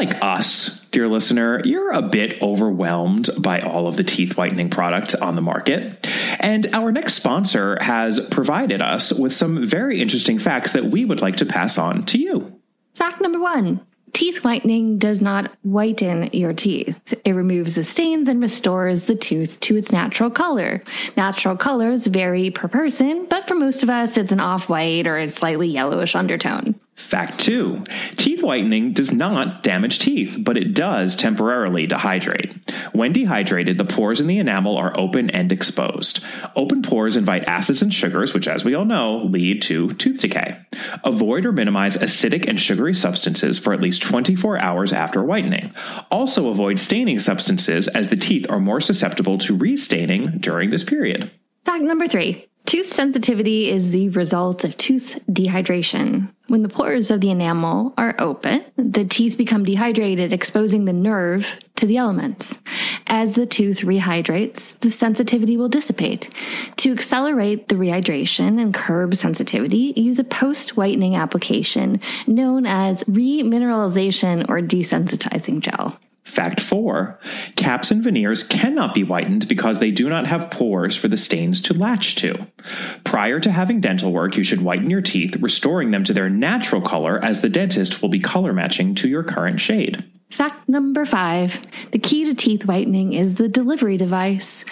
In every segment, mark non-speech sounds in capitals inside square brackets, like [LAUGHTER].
like us, dear listener, you're a bit overwhelmed by all of the teeth whitening products on the market. And our next sponsor has provided us with some very interesting facts that we would like to pass on to you. Fact number one Teeth whitening does not whiten your teeth. It removes the stains and restores the tooth to its natural color. Natural colors vary per person, but for most of us, it's an off white or a slightly yellowish undertone. Fact two teeth whitening does not damage teeth, but it does temporarily dehydrate. When dehydrated, the pores in the enamel are open and exposed. Open pores invite acids and sugars, which, as we all know, lead to tooth decay. Avoid or minimize acidic and sugary substances for at least 24 hours after whitening. Also, avoid staining substances, as the teeth are more susceptible to restaining during this period. Fact number three Tooth sensitivity is the result of tooth dehydration. When the pores of the enamel are open, the teeth become dehydrated, exposing the nerve to the elements. As the tooth rehydrates, the sensitivity will dissipate. To accelerate the rehydration and curb sensitivity, use a post whitening application known as remineralization or desensitizing gel. Fact four caps and veneers cannot be whitened because they do not have pores for the stains to latch to. Prior to having dental work, you should whiten your teeth, restoring them to their natural color, as the dentist will be color matching to your current shade. Fact number five the key to teeth whitening is the delivery device.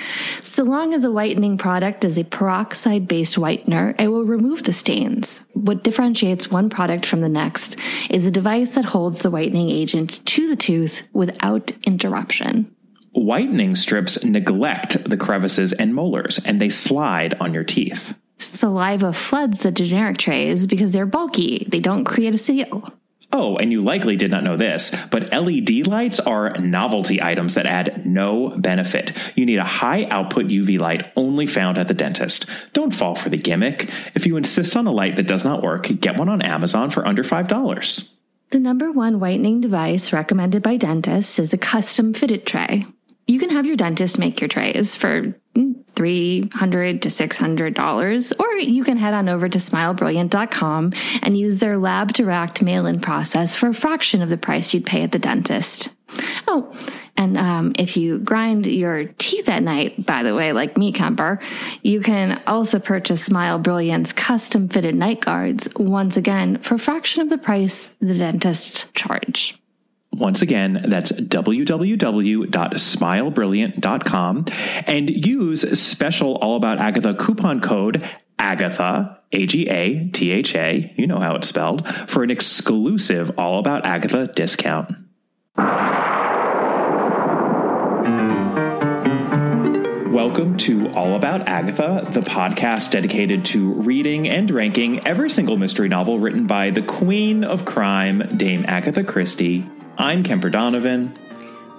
So long as a whitening product is a peroxide based whitener, it will remove the stains. What differentiates one product from the next is a device that holds the whitening agent to the tooth without interruption. Whitening strips neglect the crevices and molars, and they slide on your teeth. Saliva floods the generic trays because they're bulky, they don't create a seal. Oh, and you likely did not know this, but LED lights are novelty items that add no benefit. You need a high output UV light only found at the dentist. Don't fall for the gimmick. If you insist on a light that does not work, get one on Amazon for under $5. The number one whitening device recommended by dentists is a custom fitted tray. You can have your dentist make your trays for $300 to $600, or you can head on over to smilebrilliant.com and use their lab direct mail in process for a fraction of the price you'd pay at the dentist. Oh, and um, if you grind your teeth at night, by the way, like me, Kemper, you can also purchase Smile Brilliant's custom fitted night guards, once again, for a fraction of the price the dentists charge. Once again, that's www.smilebrilliant.com and use special All About Agatha coupon code Agatha, A G A T H A, you know how it's spelled, for an exclusive All About Agatha discount. Welcome to All About Agatha, the podcast dedicated to reading and ranking every single mystery novel written by the queen of crime, Dame Agatha Christie. I'm Kemper Donovan.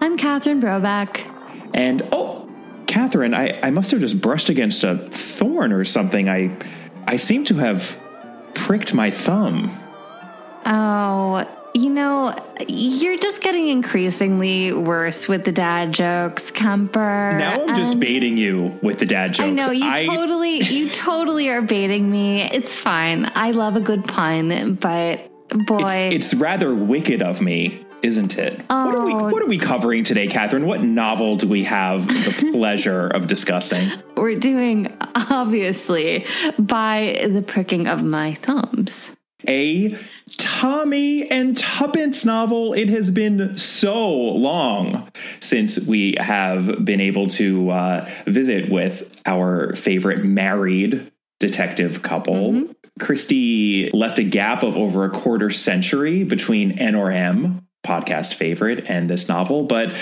I'm Catherine Brobeck. And, oh, Catherine, I, I must have just brushed against a thorn or something. I, I seem to have pricked my thumb. Oh, you know, you're just getting increasingly worse with the dad jokes, Kemper. Now I'm just and- baiting you with the dad jokes. I know you I- totally, you totally are baiting me. It's fine. I love a good pun, but boy, It's, it's rather wicked of me, isn't it? What, are we, Oh. what are we covering today, Catherine? What novel do we have the [LAUGHS] pleasure of discussing? we're doing obviously by the pricking of my thumbs. A Tommy and Tuppence novel. It has been so long since we have been able to uh, visit with our favorite married detective couple. Christie left a gap of over a quarter century between N or M, podcast favorite, and this novel, but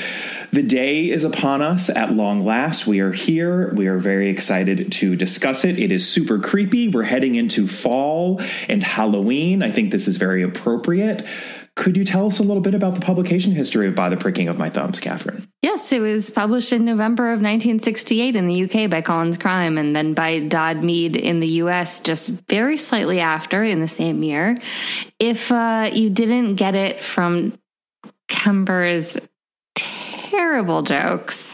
the day is upon us at long last. We are here. We are very excited to discuss it. It is super creepy. We're heading into fall and Halloween. I think this is very appropriate. Could you tell us a little bit about the publication history of By the Pricking of My Thumbs, Catherine? Yes, it was published in November of 1968 in the UK by Collins Crime and then by Dodd Mead in the US just very slightly after in the same year. If uh, you didn't get it from Kemper's terrible jokes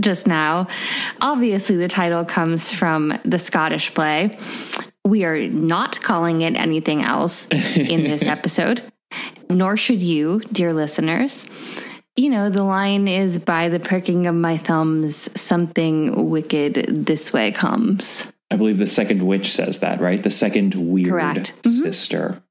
just now, obviously the title comes from the Scottish play. We are not calling it anything else in this [LAUGHS] episode. Nor should you, dear listeners. You know, the line is by the pricking of my thumbs, something wicked this way comes. I believe the second witch says that, right? The second weird Correct. sister.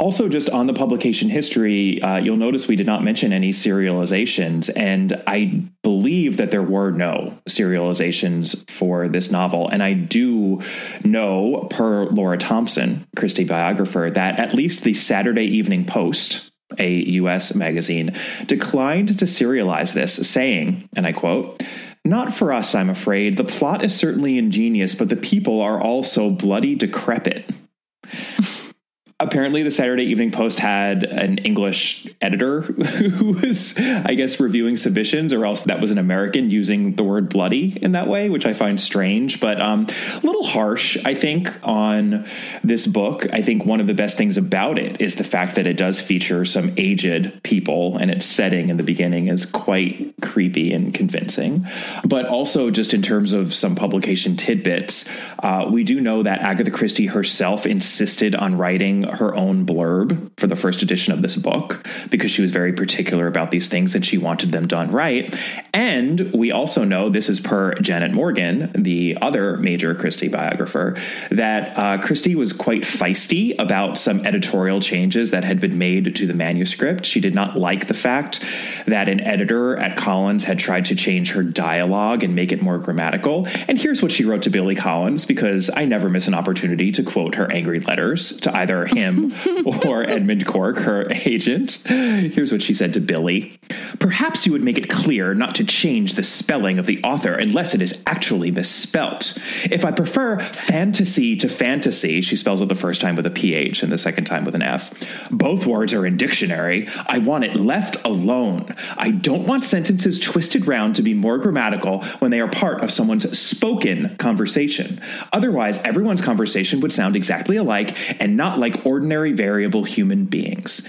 Also, just on the publication history, uh, you'll notice we did not mention any serializations, and I believe that there were no serializations for this novel. And I do know, per Laura Thompson, Christie biographer, that at least the Saturday Evening Post, a US magazine, declined to serialize this, saying, and I quote, not for us, I'm afraid. The plot is certainly ingenious, but the people are all so bloody decrepit apparently the Saturday Evening Post had an English editor [LAUGHS] who was, I guess, reviewing submissions, or else that was an American using the word bloody in that way, which I find strange, but um, a little harsh, I think, on this book. I think one of the best things about it is the fact that it does feature some aged people, and its setting in the beginning is quite creepy and convincing. But also, just in terms of some publication tidbits, uh, we do know that Agatha Christie herself insisted on writing her own blurb for the first edition of this book because she was very particular about these things and she wanted them done right. And we also know this is per Janet Morgan, the other major Christie biographer, that uh, Christie was quite feisty about some editorial changes that had been made to the manuscript. She did not like the fact that an editor at Collins had tried to change her dialogue and make it more grammatical. And here's what she wrote to Billy Collins because I never miss an opportunity to quote her angry letters to either him or [LAUGHS] Edmund Cork, her agent. Here's what she said to Billy Perhaps you would make it clear not to change the spelling of the author unless it is actually misspelt. If I prefer phantasy to fantasy, she spells it the first time with a PH and the second time with an F. Both words are in dictionary. I want it left alone. I don't want sentences twisted round to be more grammatical when they are part of someone's spoken conversation. Otherwise, everyone's conversation would sound exactly alike and not like ordinary variable human beings.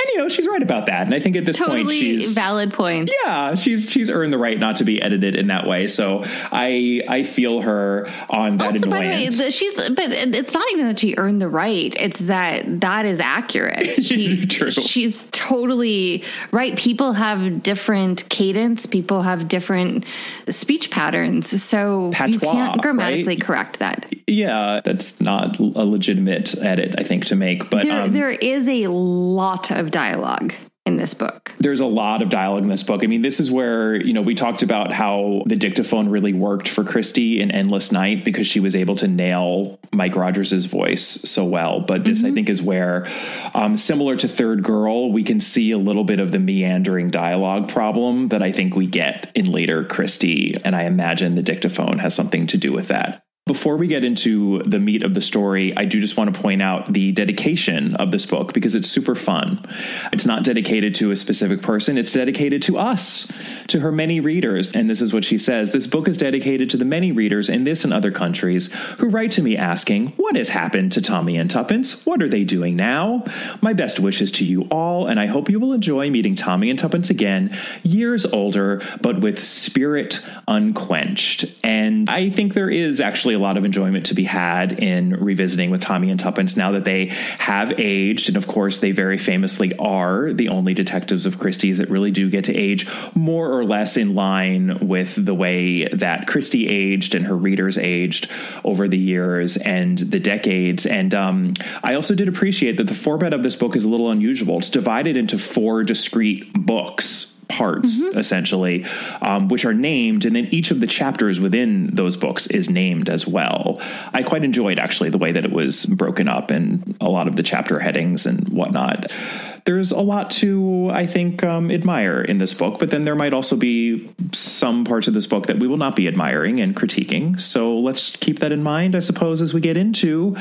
And you know, she's right about that. And I think at this totally point she's valid point. Yeah, she's she's earned the right not to be edited in that way. So I I feel her on that Also, by the way, annoyance. she's but it's not even that she earned the right. It's that that is accurate. [LAUGHS] She, True. She's totally right. People have different cadence. People have different speech patterns. So you can't grammatically right? correct that. Yeah, that's not a legitimate edit, I think, to make. But There, um, there is a lot of dialogue in this book. there's a lot of dialogue in this book. I mean, this is where, you know, we talked about how the dictaphone really worked for Christie in Endless Night because she was able to nail Mike Rogers' voice so well. But this, I think, is where, um, similar to Third Girl, we can see a little bit of the meandering dialogue problem that I think we get in later Christie. And I imagine the dictaphone has something to do with that. Before we get into the meat of the story, I do just want to point out the dedication of this book because it's super fun. It's not dedicated to a specific person, it's dedicated to us, to her many readers. And this is what she says This book is dedicated to the many readers in this and other countries who write to me asking, What has happened to Tommy and Tuppence? What are they doing now? My best wishes to you all, and I hope you will enjoy meeting Tommy and Tuppence again, years older, but with spirit unquenched. And I think there is actually a lot of enjoyment to be had in revisiting with Tommy and Tuppence now that they have aged. And of course, they very famously are the only detectives of Christie's that really do get to age more or less in line with the way that Christie aged and her readers aged over the years and the decades. And um, I also did appreciate that the format of this book is a little unusual. It's divided into four discrete books parts essentially um, which are named and then each of the chapters within those books is named as well. I quite enjoyed actually the way that it was broken up and a lot of the chapter headings and whatnot. There's a lot to i think um, admire in this book but then there might also be some parts of this book that we will not be admiring and critiquing. So let's keep that in mind i suppose as we get into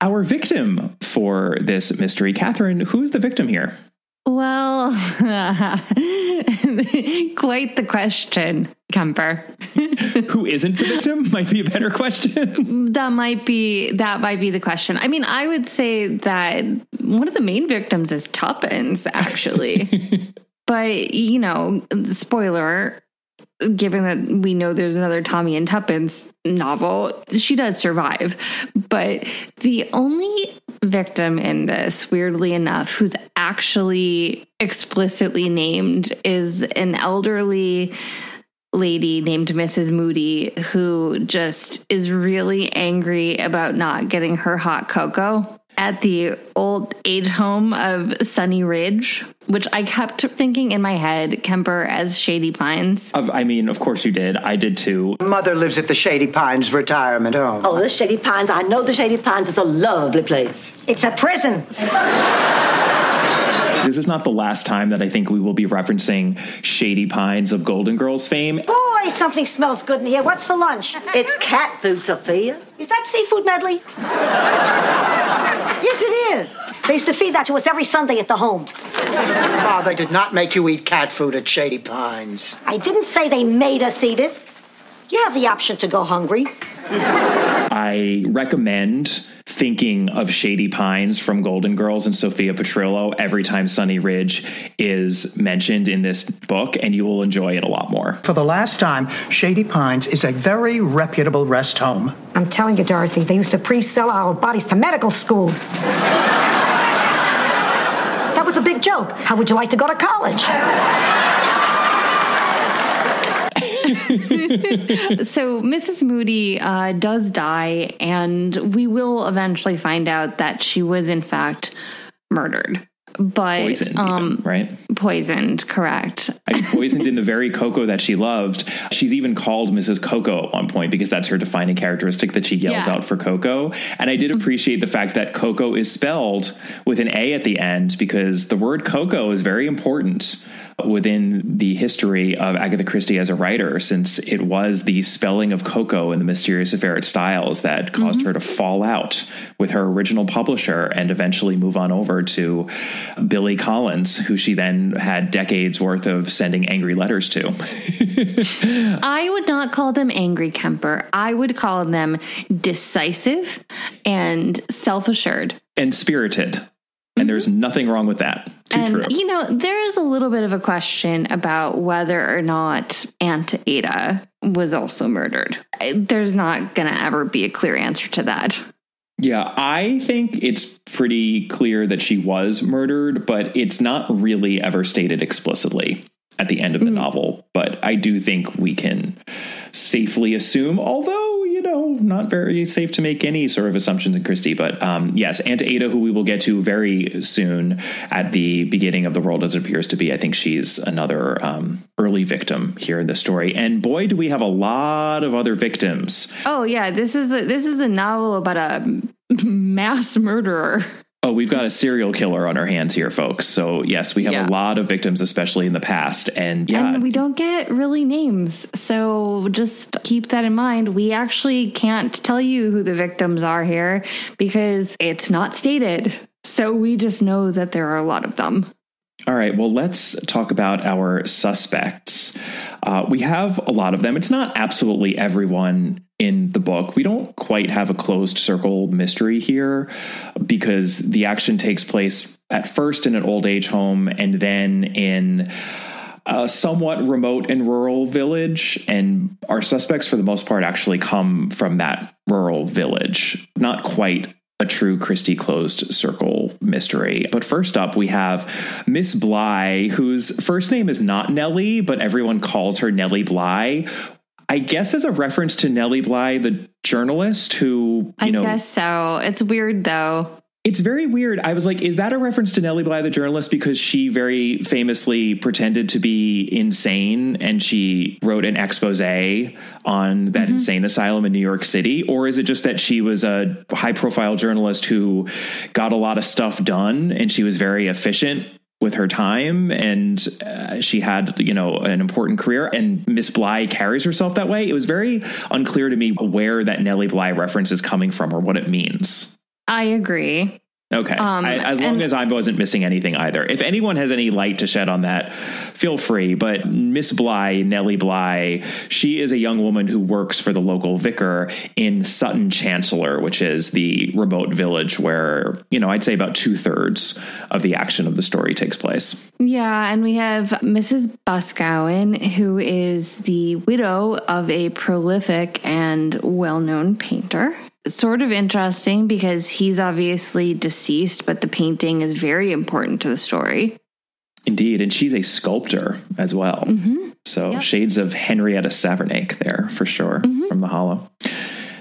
our victim for this mystery. Catherine who's the victim here Well, [LAUGHS] quite the question, Kemper. [LAUGHS] who isn't the victim [LAUGHS] might be a better question. That might be that might be the question. I mean, I would say that one of the main victims is Tuppence, actually. but you know, spoiler, given that we know there's another Tommy and Tuppence novel, she does survive. But the only victim in this, weirdly enough, who's actually explicitly named is an elderly lady named Mrs. Moody who just is really angry about not getting her hot cocoa at the old age home of Sunny Ridge, which I kept thinking in my head, Kemper as Shady Pines. Of, I mean, of course you did. I did too. Mother lives at the Shady Pines retirement home. Oh, the Shady Pines. I know the Shady Pines is a lovely place. It's a prison. [LAUGHS] [LAUGHS] This is not the last time that I think we will be referencing Shady Pines of Golden Girls fame. Boy, something smells good in here. What's for lunch? It's cat food, Sophia. Is that seafood medley? yes, it is. They used to feed that to us every Sunday at the home. Ah, they did not make you eat cat food at Shady Pines. I didn't say they made us eat it. You have the option to go hungry. I recommend thinking of Shady Pines from Golden Girls and Sophia Petrillo every time Sunny Ridge is mentioned in this book, and you will enjoy it a lot more. For the last time, Shady Pines is a very reputable rest home. I'm telling you, Dorothy, they used to pre sell our bodies to medical schools. that was the big joke. How would you like to go to college? [LAUGHS] so Mrs. Moody uh, does die, and we will eventually find out that she was in fact murdered. But poisoned, um, even, right? Poisoned, correct. I mean, poisoned in the very cocoa that she loved. She's even called Mrs. Cocoa at one point because that's her defining characteristic that she yells Yeah. out for Cocoa. And I did appreciate the fact that Cocoa is spelled with an A at the end because the word cocoa is very important within the history of Agatha Christie as a writer, since it was the spelling of Coco in the mysterious affair at Styles that caused mm-hmm. her to fall out with her original publisher and eventually move on over to Billy Collins, who she then had decades worth of sending angry letters to. [LAUGHS] I would not call them angry, Kemper. I would call them decisive and self assured. and spirited. And there's mm-hmm. nothing wrong with that. Too And, true. you know, there is a little bit of a question about whether or not Aunt Ada was also murdered. There's not going to ever be a clear answer to that. Yeah, I think it's pretty clear that she was murdered, but it's not really ever stated explicitly at the end of the mm. novel. But I do think we can safely assume, although, know, not very safe to make any sort of assumptions in Christie. But um, yes, Aunt Ada, who we will get to very soon at the beginning of the world as it appears to be, I think she's another um, early victim here in the story. And boy, do we have a lot of other victims. Oh yeah, this is a, this is a novel about a mass murderer. Oh, we've got a serial killer on our hands here, folks. So, yes, we have Yeah. a lot of victims, especially in the past. And yeah, And we don't get really names. So just keep that in mind. We actually can't tell you who the victims are here because it's not stated. So we just know that there are a lot of them. All right. Well, let's talk about our suspects. Uh, we have a lot of them. It's not absolutely everyone in the book. We don't quite have a closed circle mystery here because the action takes place at first in an old age home and then in a somewhat remote and rural village. And our suspects, for the most part, actually come from that rural village. Not quite a true Christie closed circle mystery. But first up, we have Miss Bly, whose first name is not Nellie, but everyone calls her Nellie Bly. I guess as a reference to Nellie Bly, the journalist who, you I know, guess so. It's weird though. It's very weird. I was like, is that a reference to Nellie Bly, the journalist? Because she very famously pretended to be insane and she wrote an expose on that insane asylum in New York City? Or is it just that she was a high profile journalist who got a lot of stuff done and she was very efficient? With her time, and uh, she had, you know, an important career, and Miss Bly carries herself that way. It was very unclear to me where that Nellie Bly reference is coming from or what it means. I agree. Okay. Um, I, as long and- as I wasn't missing anything either. If anyone has any light to shed on that, feel free. But Miss Bly, Nellie Bly, she is a young woman who works for the local vicar in Sutton Chancellor, which is the remote village where, you know, I'd say about two thirds of the action of the story takes place. Yeah, and we have Mrs. Boscowan, who is the widow of a prolific and well known painter. Sort of interesting because he's obviously deceased, but the painting is very important to the story. Indeed. And she's a sculptor as well. Mm-hmm. So shades of Henrietta Savernake there for sure mm-hmm. from the Hollow.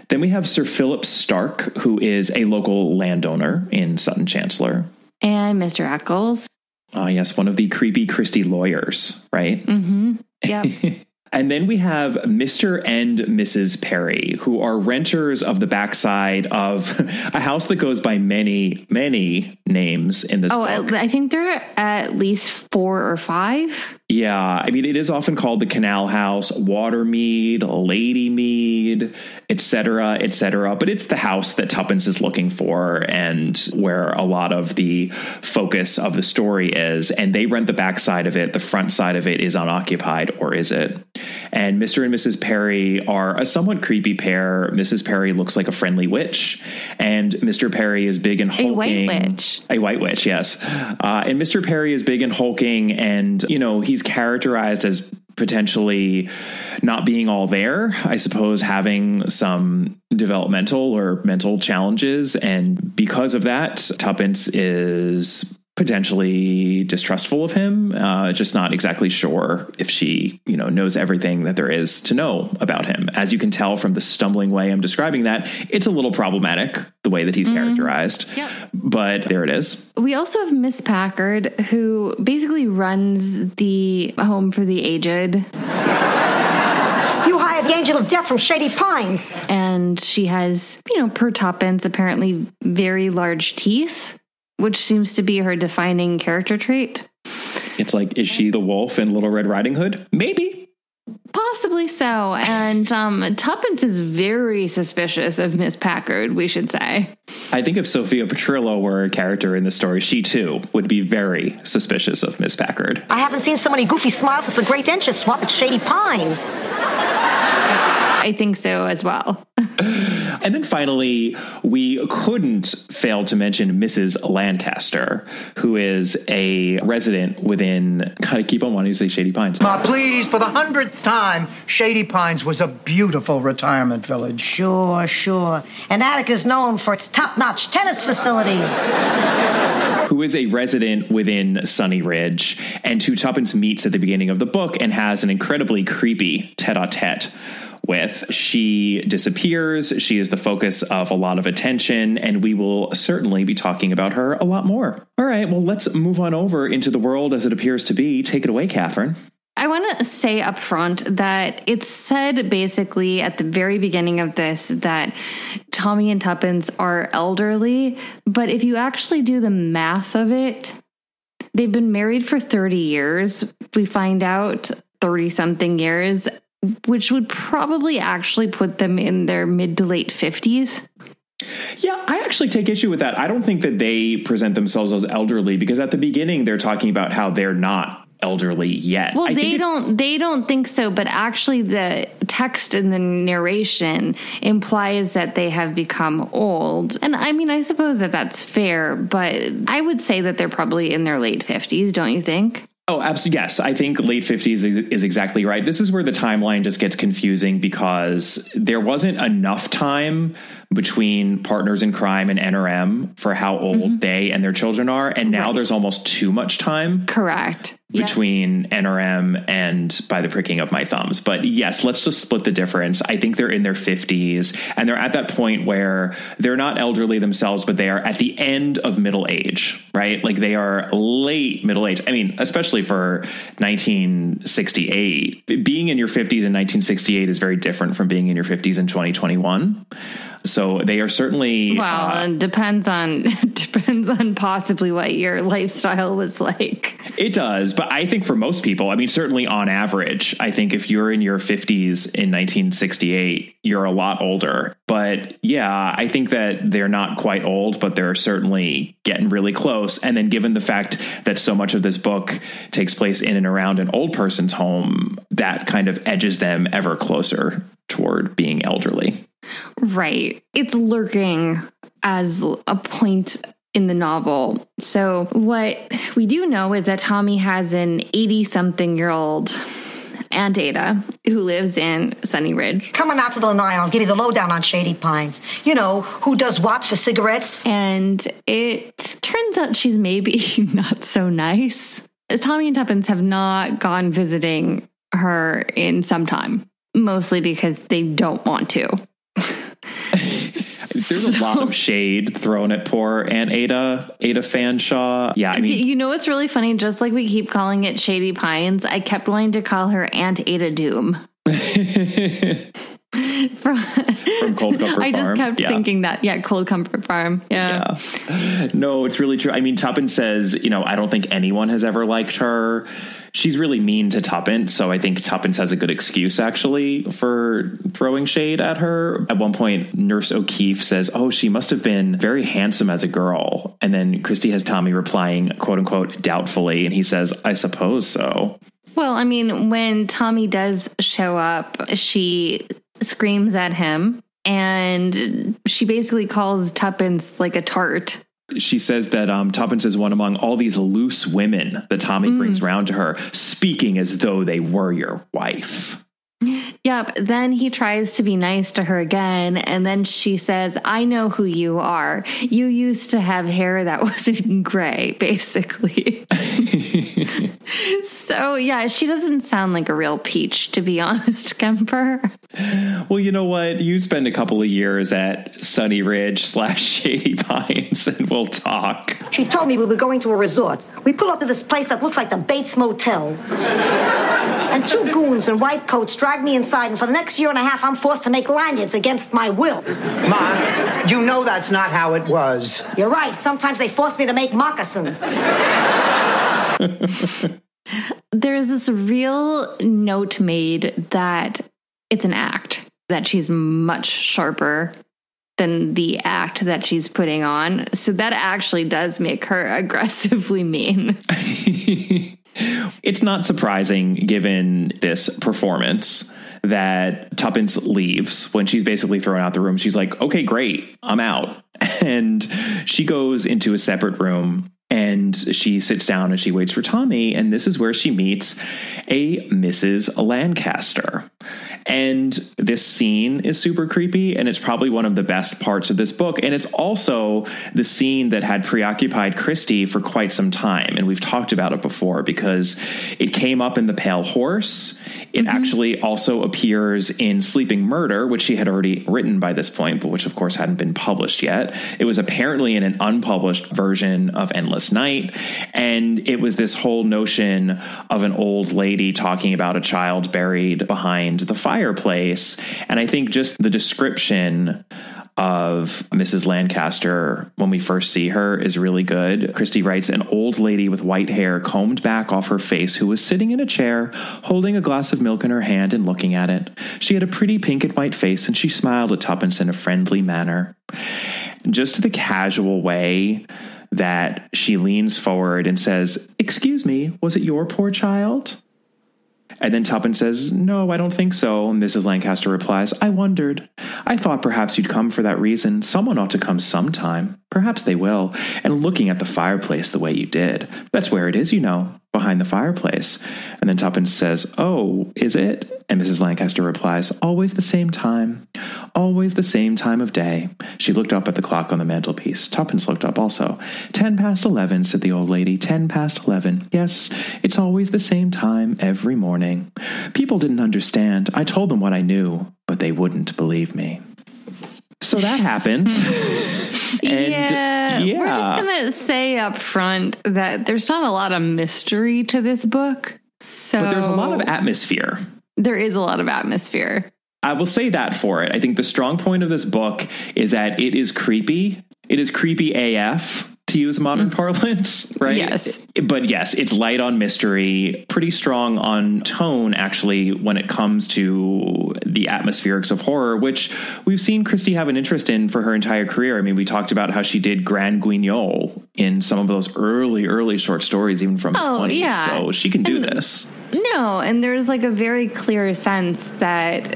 Then we have Sir Philip Starke, who is a local landowner in Sutton Chancellor. And Mr. Eccles. Ah, yes, one of the creepy Christie lawyers, right? Mm-hmm. Yep. [LAUGHS] And then we have Mr. and Mrs. Perry, who are renters of the backside of [LAUGHS] a house that goes by many, many names in this oh, book. I I think there are at least four or five. Yeah, I mean, it is often called the Canal House, Watermead, Lady Mead, etc., etc. But it's the house that Tuppence is looking for, and where a lot of the focus of the story is. And they rent the backside of it. The front side of it is unoccupied, or is it? And Mr. and Mrs. Perry are a somewhat creepy pair. Mrs. Perry looks like a friendly witch, and Mr. Perry is big and hulking. A white witch. A white witch, yes. Uh, and Mr. Perry is big and hulking, and, you know, he's characterized as potentially not being all there. I suppose having some developmental or mental challenges. And because of that, Tuppence is potentially distrustful of him uh, just not exactly sure if she you know knows everything that there is to know about him as you can tell from the stumbling way i'm describing that it's a little problematic the way that he's characterized Yep. but there it is We also have Miss Packard, who basically runs the home for the aged. You hired the angel of death from Shady Pines. and she has, you know, per tuppence, apparently very large teeth, which seems to be her defining character trait. it's like is she the wolf in little red riding hood maybe Possibly so. And um, Tuppence is very suspicious of Miss Packard, we should say. i think if sophia petrillo were a character in the story she too would be very suspicious of miss packard I haven't seen so many goofy smiles since the great dentures swap at Shady Pines. I think so as well. And then finally, we couldn't fail to mention Mrs. Lancaster, who is a resident within, gotta keep on wanting to say Shady Pines. Ma, please, for the hundredth time, Shady Pines was a beautiful retirement village. Sure, sure. And Attica's known for its top notch tennis facilities. who is a resident within Sunny Ridge, and who Tuppence meets at the beginning of the book and has an incredibly creepy tete a tete with. She disappears. She is the focus of a lot of attention, and we will certainly be talking about her a lot more. All right, well, let's move on over into the world as it appears to be. Take it away, Catherine. I want to say up front that it's said basically at the very beginning of this that Tommy and Tuppence are elderly, but if you actually do the math of it, they've been married for 30 years. We find out 30 something years, which would probably actually put them in their mid to late 50s. Yeah, I actually take issue with that. I don't think that they present themselves as elderly because at the beginning they're talking about how they're not elderly yet. Well, I they don't they don't think so, but actually the text in the narration implies that they have become old. And I mean, I suppose that that's fair, but I would say that they're probably in their late 50s, don't you think? Oh, absolutely. Yes, I think late 50s is, exactly right. This is where the timeline just gets confusing because there wasn't enough time between Partners in Crime and N or M for how old mm-hmm. they and their children are. And now Right. there's almost too much time Correct. Yeah. between N or M and by the pricking of my thumbs. But yes, let's just split the difference. I think they're in their 50s and they're at that point where they're not elderly themselves, but they are at the end of middle age, right? Like they are late middle age. I mean, especially for 1968. Being in your 50s in 1968 is very different from being in your 50s in 2021. So they are certainly Well, uh, it depends on [LAUGHS] depends on possibly what your lifestyle was like. It does, but I think for most people, I mean, certainly on average, I think if you're in your 50s in 1968, you're a lot older. But yeah, I think that they're not quite old, but they're certainly getting really close. And then given the fact that so much of this book takes place in and around an old person's home, that kind of edges them ever closer toward being elderly. Right. It's lurking as a point in the novel. So, what we do know is that Tommy has an 80 something year old Aunt Ada who lives in Sunny Ridge. Coming out to the Lanai, I'll give you the lowdown on Shady Pines. You know, who does what for cigarettes? And it turns out she's maybe [LAUGHS] not so nice. Tommy and Tuppence have not gone visiting her in some time, mostly because they don't want to. There's a lot of shade thrown at poor Aunt Ada, Ada Fanshawe. Yeah, I mean, you know what's really funny? Just like we keep calling it Shady Pines, I kept wanting to call her Aunt Ada Doom. [LAUGHS] [LAUGHS] From, from Cold Comfort I just kept Yeah. thinking that. Yeah, Cold Comfort Farm. Yeah. Yeah. No, it's really true. I mean, Tuppence says, you know, I don't think anyone has ever liked her. She's really mean to Tuppence, so I think Tuppence has a good excuse actually for throwing shade at her. At one point, Nurse O'Keefe says, "Oh, she must have been very handsome as a girl," and then Christie has Tommy replying, "quote unquote," doubtfully, and he says, "I suppose so." Well, I mean, when Tommy does show up, she screams at him and she basically calls Tuppence like a tart. She says that um, Tuppence is one among all these loose women that Tommy brings round to her, speaking as though they were your wife. Yep. Then he tries to be nice to her again. And then she says, I know who you are. You used to have hair that [LAUGHS] was in gray, basically. [LAUGHS] so, yeah, she doesn't sound like a real peach, to be [LAUGHS] honest, Kemper. Well, you know what? You spend a couple of years at Sunny Ridge slash Shady Pines, and we'll talk. She told me we were going to a resort. We pull up to this place that looks like the Bates Motel. and two goons in white coats drag me inside, and for the next year and a half, I'm forced to make lanyards against my will. Ma, you know that's not how it was. You're right. Sometimes they force me to make moccasins. [LAUGHS] There's this real note made that it's an act, that she's much sharper than the act that she's putting on. So that actually does make her [LAUGHS] aggressively mean. [LAUGHS] It's not surprising, given this performance, that Tuppence leaves when she's basically thrown out the room. She's like, okay, great, I'm out. [LAUGHS] And she goes into a separate room and she sits down and she waits for Tommy. And this is where she meets a Mrs. Lancaster. And this scene is super creepy, and it's probably one of the best parts of this book. And it's also the scene that had preoccupied Christie for quite some time. And we've talked about it before because it came up in The Pale Horse. It mm-hmm. actually also appears in Sleeping Murder, which she had already written by this point, but which, of course, hadn't been published yet. It was apparently in an unpublished version of Endless Night. And it was this whole notion of an old lady talking about a child buried behind the fireplace. And I think just the description of Mrs. Lancaster when we first see her is really good. Christie writes an old lady with white hair combed back off her face who was sitting in a chair, holding a glass of milk in her hand and looking at it. She had a pretty pink and white face and she smiled at Tuppence in a friendly manner. Just the casual way that she leans forward and says, Excuse me, was it your poor child? And then Tuppence says, No, I don't think so. And Mrs. Lancaster replies, I wondered. I thought perhaps you'd come for that reason. Someone ought to come sometime. Perhaps they will. And looking at the fireplace the way you did. That's where it is, you know, behind the fireplace. And then Tuppence says, Oh, is it? And Mrs. Lancaster replies, Always the same time. Always the same time of day. She looked up at the clock on the mantelpiece. Tuppence looked up also. Ten past eleven, said the old lady. Ten past eleven. Yes, it's always the same time every morning. People didn't understand. I told them what I knew, but they wouldn't believe me. So that happened. [LAUGHS] And, yeah, We're just going to say up front that there's not a lot of mystery to this book. So but there's a lot of atmosphere. there is a lot of atmosphere. I will say that for it. I think the strong point of this book is that it is creepy. It is creepy AF to use modern mm. parlance, [LAUGHS] right? Yes. But yes, it's light on mystery, pretty strong on tone, actually, when it comes to the atmospherics of horror, which we've seen Christie have an interest in for her entire career. I mean, we talked about how she did Grand Guignol in some of those early, early short stories, even from Oh, the 20s. yeah. So she can do this. No, and there's like a very clear sense that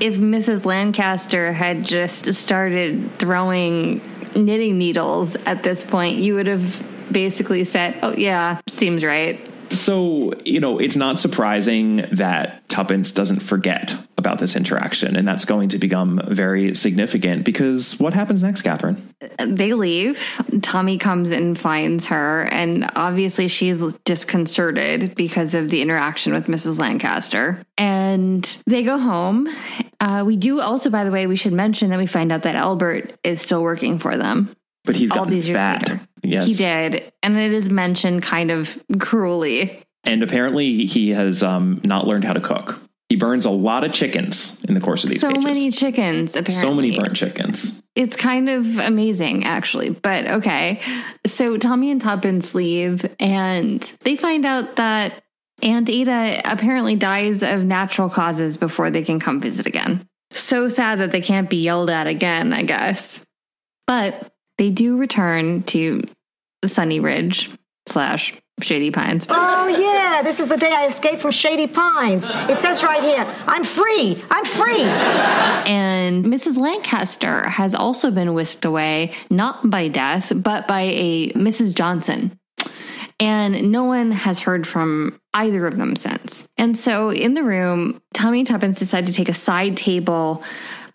if Mrs. Lancaster had just started throwing knitting needles at this point, you would have basically said, "Oh yeah, seems right." So, you know, it's not surprising that Tuppence doesn't forget about this interaction, and that's going to become very significant because what happens next, Catherine? They leave. Tommy comes and finds her, and obviously she's disconcerted because of the interaction with Mrs. Lancaster. And they go home. Uh, we do also, by the way, we should mention that we find out that Albert is still working for them. But he's all gotten these years fat. later. Yes. He did. And it is mentioned kind of cruelly. And apparently he has um, not learned how to cook. He burns a lot of chickens in the course of these So pages. many chickens, apparently. so many burnt chickens. It's kind of amazing, actually. But okay. So Tommy and Tuppence leave, and they find out that Aunt Ada apparently dies of natural causes before they can come visit again. So sad that they can't be yelled at again, I guess. But they do return to Sunny Ridge slash Shady Pines. Oh, yeah, this is the day I escaped from Shady Pines. It says right here, I'm free, I'm free. And Mrs. Lancaster has also been whisked away, not by death, but by a Mrs. Johnson. And no one has heard from either of them since. And so in the room, Tommy Tuppence decide to take a side table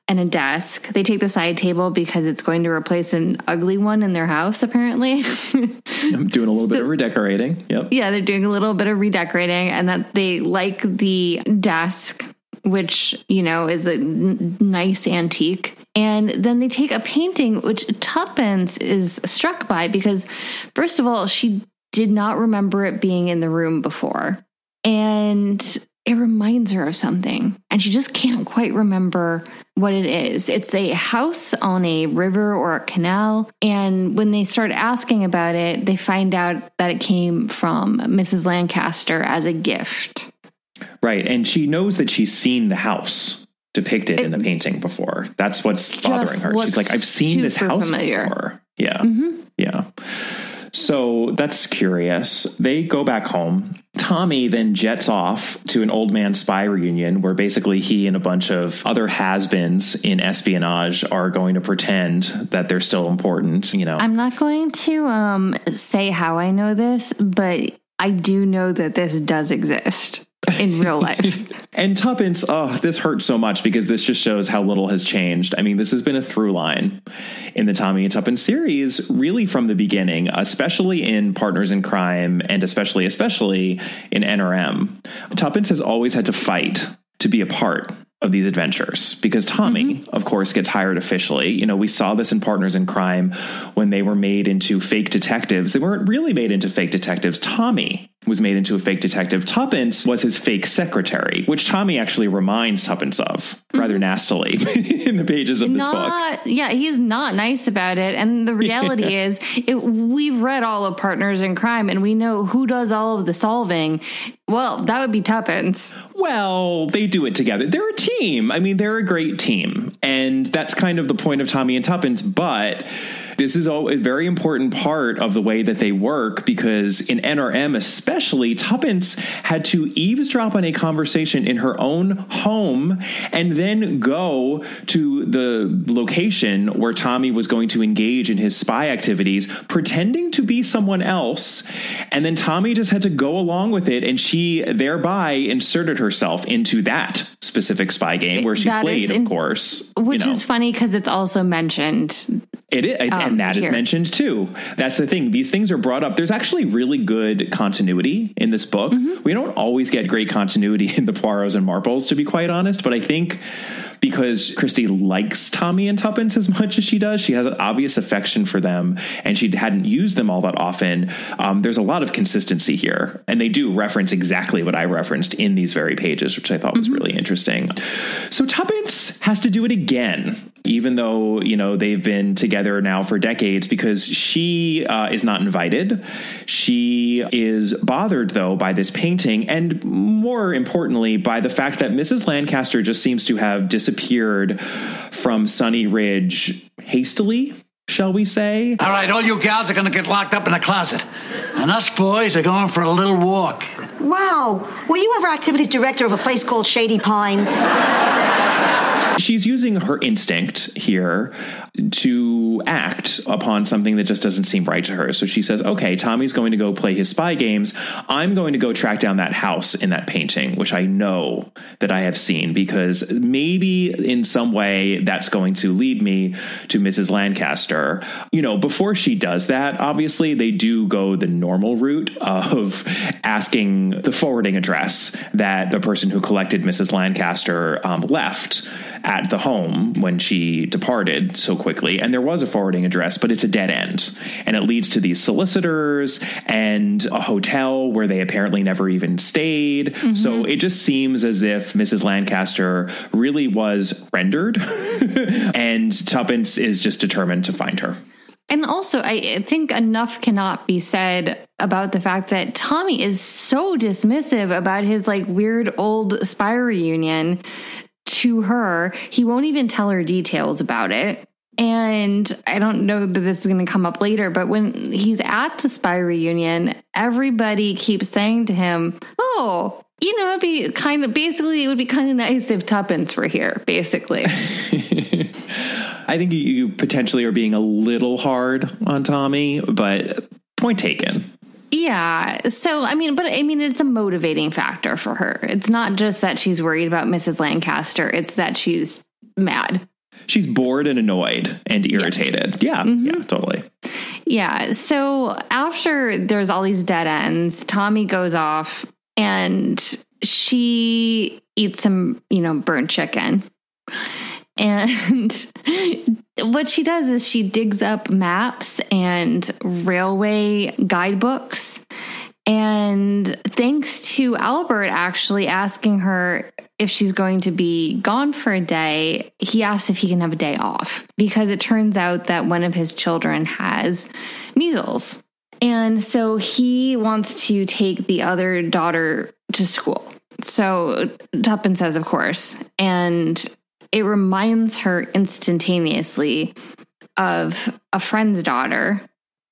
and a desk. They take the side table because it's going to replace an ugly one in their house, apparently. [LAUGHS] I'm doing a little bit of redecorating. Yep. yeah, they're doing a little bit of redecorating and that they like the desk, which, you know, is a n- nice antique. And then they take a painting, which Tuppence is struck by because, first of all, she did not remember it being in the room before. And it reminds her of something. And she just can't quite remember what it is. It's a house on a river or a canal. And when they start asking about it, they find out that it came from Mrs. Lancaster as a gift. Right. And she knows that she's seen the house depicted in the painting before. That's what's bothering her. She's like, I've seen this house familiar. before. Yeah. Mm-hmm. Yeah. So that's curious. They go back home. Tommy then jets off to an old man spy reunion where basically he and a bunch of other has beens in espionage are going to pretend that they're still important. You know, I'm not going to um, say how I know this, but I do know that this does exist [LAUGHS] in real life. And Tuppence, oh, this hurts so much because this just shows how little has changed. I mean, this has been a through line in the Tommy and Tuppence series, really from the beginning, especially in Partners in Crime and especially, especially in N or M. Tuppence has always had to fight to be a part of these adventures because Tommy, mm-hmm. of course, gets hired officially. You know, we saw this in Partners in Crime when they were made into fake detectives. They weren't really made into fake detectives. Tommy was made into a fake detective. Tuppence was his fake secretary, which Tommy actually reminds Tuppence of rather mm-hmm. nastily [LAUGHS] in the pages of this book. yeah, he's not nice about it. And the reality is, it, we've read all of Partners in Crime and we know who does all of the solving. Well, that would be Tuppence. Well, they do it together. They're a team. I mean, they're a great team. And that's kind of the point of Tommy and Tuppence. But this is a very important part of the way that they work because in N or M, especially, Tuppence had to eavesdrop on a conversation in her own home and then go to the location where Tommy was going to engage in his spy activities, pretending to be someone else. And then Tommy just had to go along with it. And she thereby inserted herself into that specific spy game where she That played, in- of course. you Which know. is funny because it's also mentioned. It is, and oh, that is here. mentioned too. That's the thing. These things are brought up. There's actually really good continuity in this book. Mm-hmm. We don't always get great continuity [LAUGHS] in the Poirots and Marples, to be quite honest, but I think because Christie likes Tommy and Tuppence as much as she does. She has an obvious affection for them, and she hadn't used them all that often. Um, there's a lot of consistency here, and they do reference exactly what I referenced in these very pages, which I thought was really interesting. So Tuppence has to do it again, even though you know they've been together now for decades, because she uh, is not invited. She is bothered though by this painting, and more importantly, by the fact that Mrs. Lancaster just seems to have disappeared from Sunny Ridge hastily. Shall we say? All right, all you gals are going to get locked up in a closet. And us boys are going for a little walk. Wow. Were you ever activities director of a place called Shady Pines? She's using her instinct here to act upon something that just doesn't seem right to her. So she says, okay, Tommy's going to go play his spy games. I'm going to go track down that house in that painting, which I know that I have seen because maybe in some way that's going to lead me to Mrs. Lancaster. You know, before she does that, obviously they do go the normal route of asking the forwarding address that the person who collected Mrs. Lancaster um, left at the home when she departed so quickly. And there was a forwarding address, but it's a dead end. And it leads to these solicitors and a hotel where they apparently never even stayed. So mm-hmm. it just seems as if Mrs. Lancaster really was rendered, [LAUGHS] and Tuppence is just determined to find her. And also, I think enough cannot be said about the fact that Tommy is so dismissive about his like weird old spy reunion to her. He won't even tell her details about it. And I don't know that this is going to come up later, but when he's at the spy reunion, everybody keeps saying to him, Oh, you know, it'd be kind of basically, it would be kind of nice if Tuppence were here, basically. [LAUGHS] I think you- you potentially are being a little hard on Tommy, but point taken. Yeah. So, I mean, but I mean, it's a motivating factor for her. It's not just that she's worried about Mrs. Lancaster, it's that she's mad. She's bored and annoyed and irritated. Yeah, mm-hmm. yeah, totally. Yeah. So, after there's all these dead ends, Tommy goes off and she eats some, you know, burnt chicken. And [LAUGHS] what she does is she digs up maps and railway guidebooks. And thanks to Albert actually asking her if she's going to be gone for a day, he asks if he can have a day off because it turns out that one of his children has measles. And so he wants to take the other daughter to school. So Tuppence says, of course. And it reminds her instantaneously of a friend's daughter.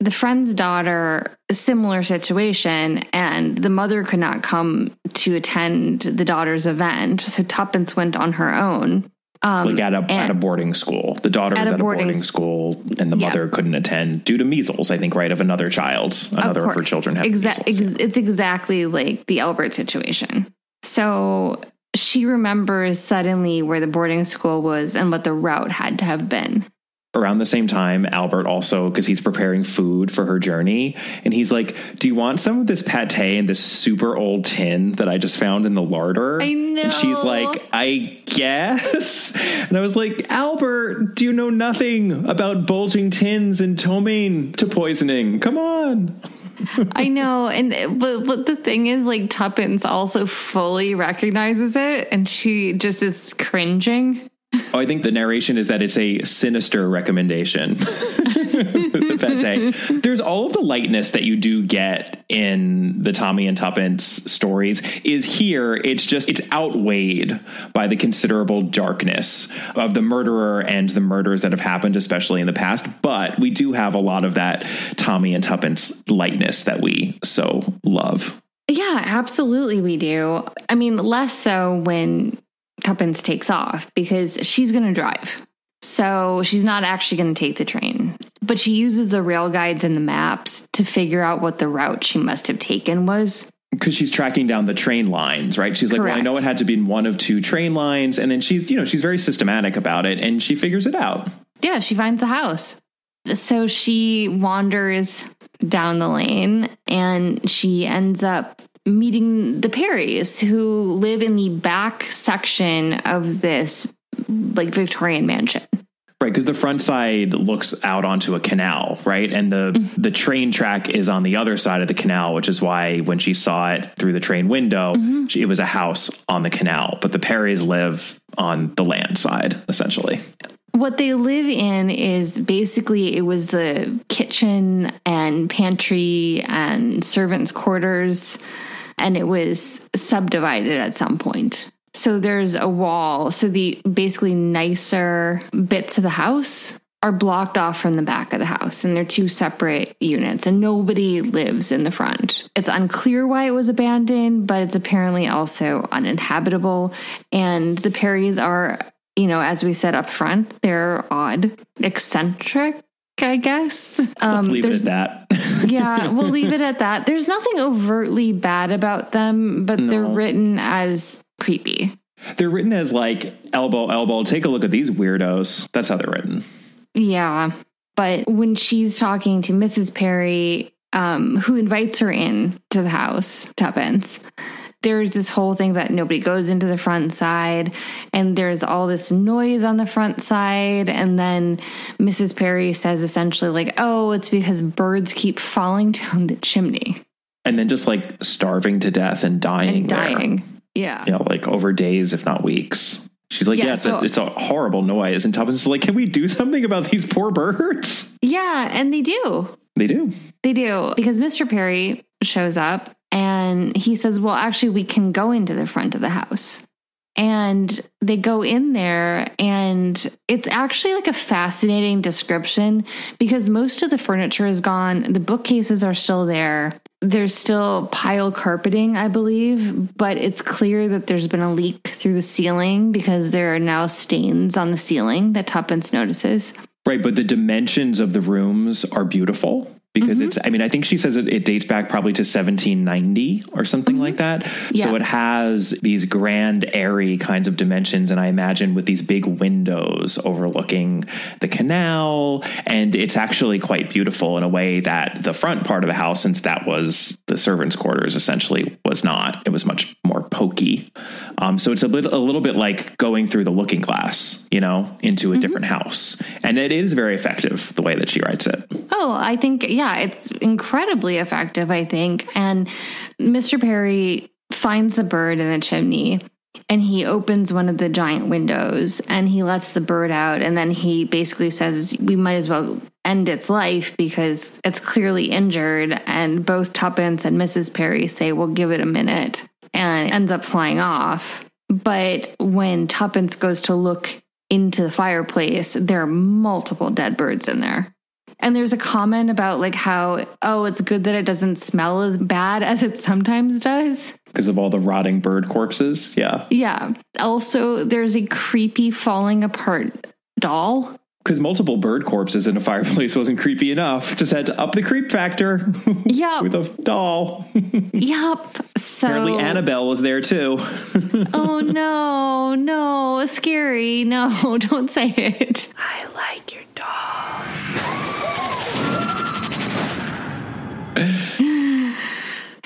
The friend's daughter, a similar situation, and the mother could not come to attend the daughter's event. So Tuppence went on her own. Um, like at a and- at a boarding school. The daughter At was at a boarding boarding, school, and the Yeah. mother couldn't attend due to measles. I think, right, of another child. Another of, her children had Exa- measles. ex- it's exactly like the Albert situation. So she remembers suddenly where the boarding school was and what the route had to have been. Around the same time, Albert also, because he's preparing food for her journey, and he's like, "Do you want some of this pate in this super old tin that I just found in the larder?" I know. And she's like, "I guess." [LAUGHS] And I was like, "Albert, do you know nothing about bulging tins and ptomaine to poisoning? Come on." I know, and but, but the thing is, like Tuppence also fully recognizes it, and she just is cringing. Oh, I think the narration is that it's a sinister recommendation. [LAUGHS] [LAUGHS] the pate. There's all of the lightness that you do get in the Tommy and Tuppence stories is here. It's just it's outweighed by the considerable darkness of the murderer and the murders that have happened, especially in the past. But we do have a lot of that Tommy and Tuppence lightness that we so love. Yeah, absolutely, we do. I mean, less so when Tuppence takes off because she's going to drive. So she's not actually going to take the train, but she uses the rail guides and the maps to figure out what the route she must have taken was. because she's tracking down the train lines, right? She's like, well, I know it had to be in one of two train lines, and then she's, you know, she's very systematic about it, and she figures it out. Yeah, she finds the house. So she wanders down the lane and she ends up meeting the Perrys who live in the back section of this like Victorian mansion. Right, because the front side looks out onto a canal, right? And the mm-hmm. the train track is on the other side of the canal, which is why when she saw it through the train window, mm-hmm. she, it was a house on the canal. But the Perrys live on the land side, essentially. What they live in is basically it was the kitchen and pantry and servants' quarters, and it was subdivided at some point. So there's a wall. So the basically nicer bits of the house are blocked off from the back of the house, and they're two separate units, and nobody lives in the front. It's unclear why it was abandoned, but it's apparently also uninhabitable. And the Perrys are you know, as we said up front, they're odd, eccentric, I guess. Let's Um, leave it there's- at that. [LAUGHS] yeah, we'll leave it at that. There's nothing overtly bad about them, but they're written as creepy. They're written as like elbow, elbow. Take a look at these weirdos. That's how they're written. Yeah. But when she's talking to Mrs. Perry, um, who invites her in to the house, Tuppence, there's this whole thing that nobody goes into the front side, and there's all this noise on the front side. And then Mrs. Perry says essentially, like, oh, it's because birds keep falling down the chimney And then just like starving to death and dying. and there. Dying. Yeah. Like over days, if not weeks. She's like, Yeah, yeah, it's, so- a, it's a horrible noise. And Tuppence is like, can we do something about these poor birds? Yeah. And they do. They do. They do because Mr. Perry shows up and he says, Well, actually, we can go into the front of the house. And they go in there, and it's actually like a fascinating description because most of the furniture is gone. The bookcases are still there. There's still pile carpeting, I believe, but it's clear that there's been a leak through the ceiling because there are now stains on the ceiling that Tuppence notices. Right. But the dimensions of the rooms are beautiful because Mm-hmm. it's, I mean, I think she says it, it dates back probably to 1790 or something like that. So Mm-hmm. It has these grand, airy kinds of dimensions. And I imagine with these big windows overlooking the canal. And it's actually quite beautiful in a way that the front part of the house, since that was the servants' quarters, essentially was not. It was much more pokey. Um, so it's a little, a little bit like going through the looking glass, you know, into a different house. And it is very effective the way that she writes it. Oh, I think, yeah, it's incredibly effective, I think. And Mr. Perry finds the bird in the chimney and he opens one of the giant windows and he lets the bird out. And then he basically says, We might as well end its life because it's clearly injured. And both Tuppence and Mrs. Perry say, Well, give it a minute. And ends up flying off. But when Tuppence goes to look into the fireplace, there are multiple dead birds in there. And there's a comment about like how, oh, it's good that it doesn't smell as bad as it sometimes does. Because of all the rotting bird corpses. Yeah. Yeah. Also, there's a creepy falling apart doll. Because multiple bird corpses in a fireplace [LAUGHS] wasn't creepy enough. Just had to up the creep factor [LAUGHS] Yeah. with a doll. [LAUGHS] Yep. So, Apparently, Annabelle was there too. oh no, no, scary. No, don't say it. I like your dolls.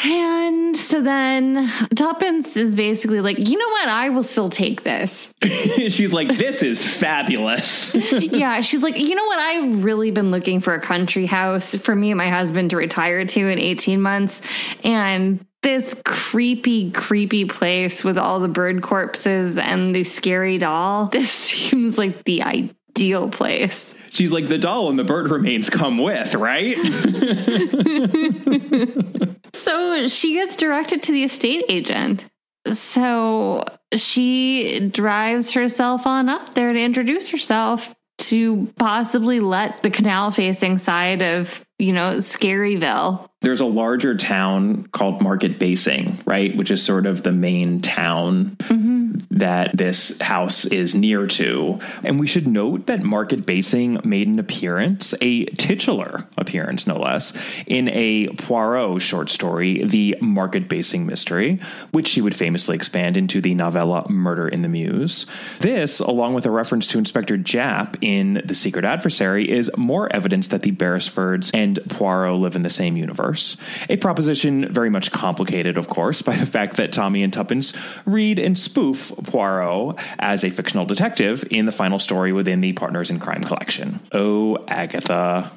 And so then Tuppence is basically like, you know what? I will still take this. [LAUGHS] She's like, this is fabulous. [LAUGHS] yeah, she's like, you know what? I've really been looking for a country house for me and my husband to retire to in 18 months. And this creepy, creepy place with all the bird corpses and the scary doll, this [LAUGHS] seems like the ideal place. She's like, the doll and the bird remains come with, right? [LAUGHS] So she gets directed to the estate agent. So she drives herself on up there to introduce herself to possibly let the canal facing side of, you know, Scaryville. There's a larger town called Market Basing, right? Which is sort of the main town mm-hmm. That this house is near to. And we should note that Market Basing made an appearance, a titular appearance, no less, in a Poirot short story, The Market Basing Mystery, which she would famously expand into the novella Murder in the Mews. This, along with a reference to Inspector Japp in The Secret Adversary, is more evidence that the Beresfords and Poirot live in the same universe. A proposition very much complicated, of course, by the fact that Tommy and Tuppence read and spoof Poirot as a fictional detective in the final story within the Partners in Crime collection. Oh, Agatha.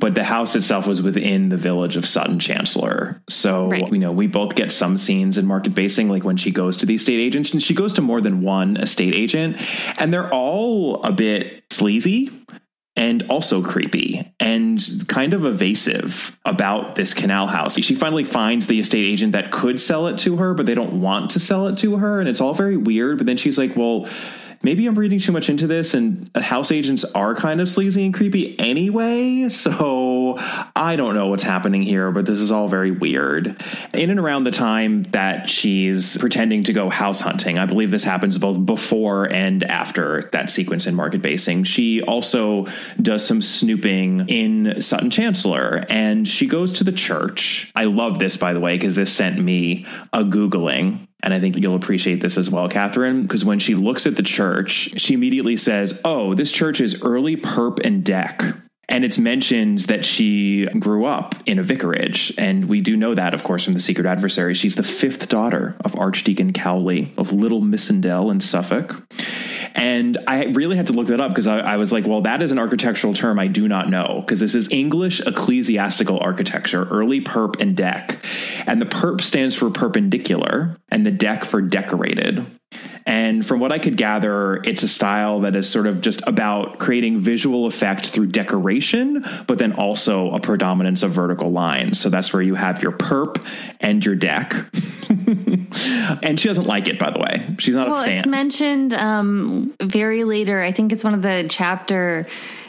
But the house itself was within the village of Sutton Chancellor. So, Right. you know, we both get some scenes in market basing, like when she goes to the estate agent, and she goes to more than one estate agent, and they're all a bit sleazy and also creepy and kind of evasive about this canal house. She finally finds the estate agent that could sell it to her, but they don't want to sell it to her. And it's all very weird. But then she's like, well, maybe I'm reading too much into this. And house agents are kind of sleazy and creepy anyway. So I don't know what's happening here, but this is all very weird. In and around the time that she's pretending to go house hunting, I believe this happens both before and after that sequence in market basing. She also does some snooping in Sutton Chancellor and she goes to the church. I love this, by the way, because this sent me a Googling. And I think you'll appreciate this as well, Catherine, because when she looks at the church, she immediately says, Oh, this church is early perp and deck. And it's mentioned that she grew up in a vicarage. And we do know that, of course, from The Secret Adversary. She's the fifth daughter of Archdeacon Cowley of Little Missendell in Suffolk. And I really had to look that up because I, I was like, well, that is an architectural term I do not know because this is English ecclesiastical architecture, early perp and deck. And the perp stands for perpendicular and the deck for decorated. And from what I could gather, it's a style that is sort of just about creating visual effect through decoration, but then also a predominance of vertical lines. So that's where you have your perp and your deck. [LAUGHS] and she doesn't like it, by the way. She's not Well, a fan. it's mentioned um, very later. I think it's one of the chapter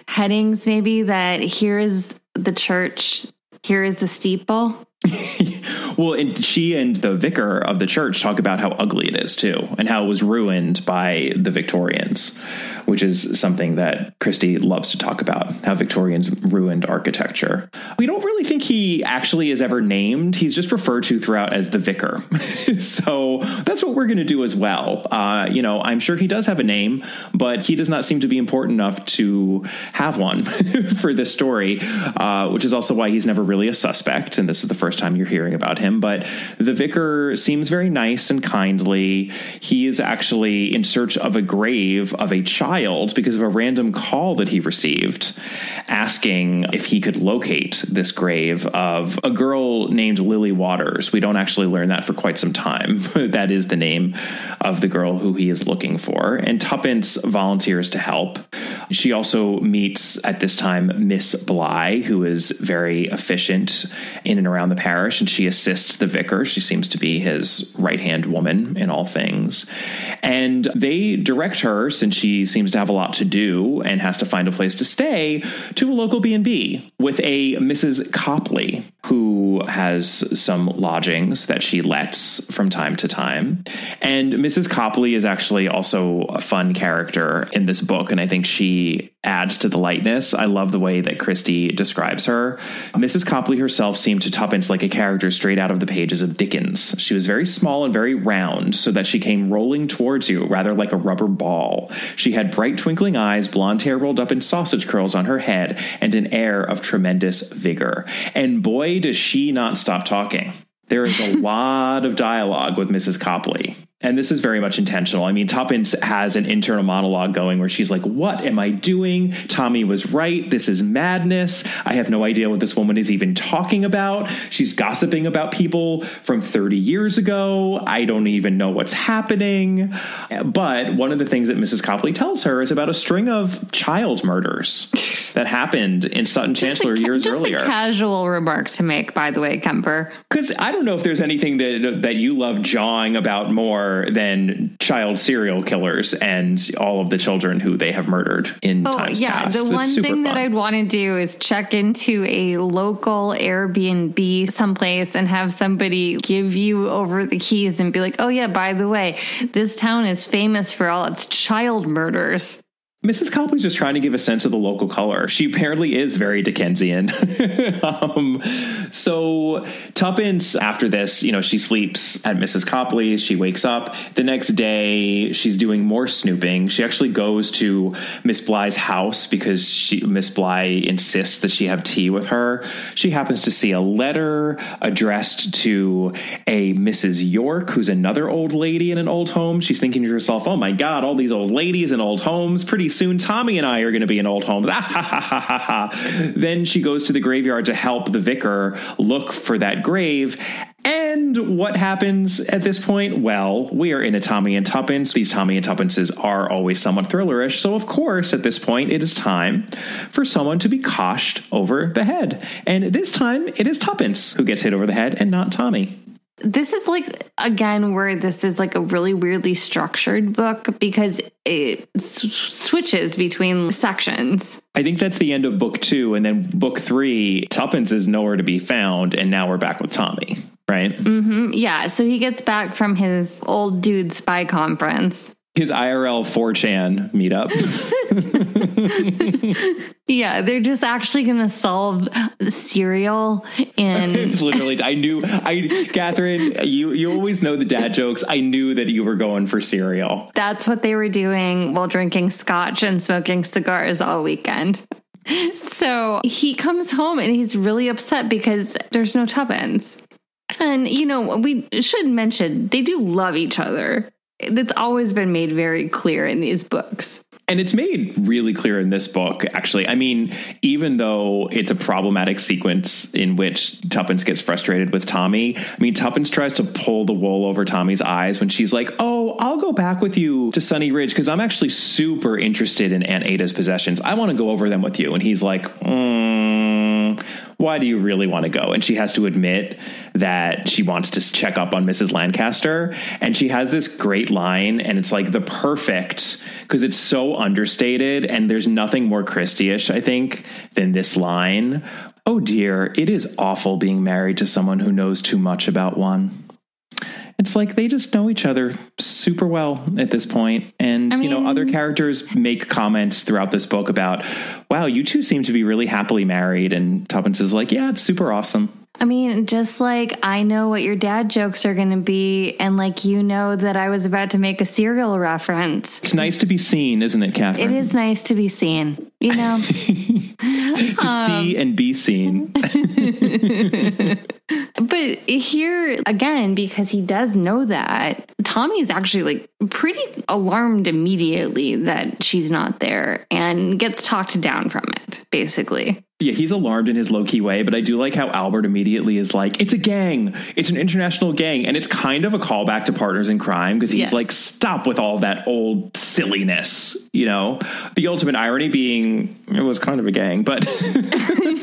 headings, maybe that here is the church, here is the steeple. [LAUGHS] Well, and she and the vicar of the church talk about how ugly it is too, and how it was ruined by the Victorians, which is something that Christie loves to talk about. How Victorians ruined architecture. We don't really think he actually is ever named. He's just referred to throughout as the vicar. [LAUGHS] so that's what we're going to do as well. Uh, you know, I'm sure he does have a name, but he does not seem to be important enough to have one [LAUGHS] for this story, uh, which is also why he's never really a suspect. And this is the first time you're hearing about him. But the vicar seems very nice and kindly. He is actually in search of a grave of a child because of a random call that he received asking if he could locate this grave of a girl named Lily Waters. We don't actually learn that for quite some time. [LAUGHS] that is the name of the girl who he is looking for. And Tuppence volunteers to help. She also meets at this time Miss Bligh, who is very efficient in and around the parish, and she assists the vicar. She seems to be his right hand woman in all things. And they direct her, since she seems to have a lot to do and has to find a place to stay, to a local B&B with a Mrs. Copley, who has some lodgings that she lets from time to time. And Mrs. Copley is actually also a fun character in this book, and I think she adds to the lightness. I love the way that Christie describes her. Mrs. Copley herself seemed to Tuppence like a character straight out of the pages of Dickens. She was very small and very round, so that she came rolling towards you, rather like a rubber ball. She had bright twinkling eyes, blonde hair rolled up in sausage curls on her head, and an air of tremendous vigor. And boy, does she not stop talking. There is a [LAUGHS] lot of dialogue with Mrs. Copley. And this is very much intentional. I mean, Tuppence has an internal monologue going where she's like, What am I doing? Tommy was right. This is madness. I have no idea what this woman is even talking about. She's gossiping about people from 30 years ago. I don't even know what's happening. But one of the things that Mrs. Copley tells her is about a string of child murders [LAUGHS] that happened in Sutton Chancellor ca- years earlier. a casual remark to make, by the way, Kemper. Because I don't know if there's anything that that you love jawing about more than child serial killers and all of the children who they have murdered in Oh, times yeah. past. The It's one thing that. I'd want to do is check into a local Airbnb someplace and have somebody give you over the keys and be like, oh, yeah, by the way, this town is famous for all its child murders. Mrs. Copley's just trying to give a sense of the local color. She apparently is very Dickensian. [LAUGHS] um, so Tuppence, after this, you know, she sleeps at Mrs. Copley's. She wakes up. The next day, she's doing more snooping. She actually goes to Miss Bligh's house because she, Miss Bly insists that she have tea with her. She happens to see a letter addressed to a Mrs. York, who's another old lady in an old home. She's thinking to herself, oh my God, all these old ladies in old homes. Pretty soon, Tommy and I are going to be in old homes. Ha, ha, ha, ha, ha. Then she goes to the graveyard to help the vicar look for that grave. And what happens at this point? Well, we are in a Tommy and Tuppence. These Tommy and Tuppences are always somewhat thrillerish. So, of course, at this point, it is time for someone to be coshed over the head. And this time, it is Tuppence who gets hit over the head and not Tommy. This is like, again, where this is like a really weirdly structured book because it s- switches between sections. I think that's the end of book two. And then book three, Tuppence is nowhere to be found. And now we're back with Tommy, right? mm-hmm. Yeah, so he gets back from his old dude spy conference. His IRL 4chan meetup. [LAUGHS] Yeah, they're just actually going to solve cereal in. [LAUGHS] It's literally, I knew, I, Catherine, you, you always know the dad jokes. I knew that you were going for cereal. That's what they were doing while drinking scotch and smoking cigars all weekend. So he comes home and he's really upset because there's no Tuppence. And, you know, we should mention they do love each other. It's always been made very clear in these books. And it's made really clear in this book, actually. I mean, even though it's a problematic sequence in which Tuppence gets frustrated with Tommy, I mean, Tuppence tries to pull the wool over Tommy's eyes when she's like, Oh, I'll go back with you to Sunny Ridge because I'm actually super interested in Aunt Ada's possessions. I want to go over them with you. And he's like, mm, Why do you really want to go? And she has to admit that she wants to check up on Mrs. Lancaster. And she has this great line, and it's like the perfect because it's so understated and there's nothing more Christie-ish, I think, than this line. Oh dear, it is awful being married to someone who knows too much about one. It's like they just know each other super well at this point. And, you know, other characters make comments throughout this book about, wow, you two seem to be really happily married. And Tuppence is like, yeah, it's super awesome. I mean, just like I know what your dad jokes are going to be, and like you know that I was about to make a cereal reference. It's nice to be seen, isn't it, Catherine? It is nice to be seen, you know? [LAUGHS] To see um, and be seen. [LAUGHS] But here again, because he does know that, Tommy's actually like pretty alarmed immediately that she's not there and gets talked down from it, basically. Yeah, he's alarmed in his low key way, but I do like how Albert immediately is like, it's a gang. It's an international gang. And it's kind of a callback to Partners in Crime because he's Yes. like, stop with all that old silliness. You know, the ultimate irony being it was kind of a gang, but [LAUGHS]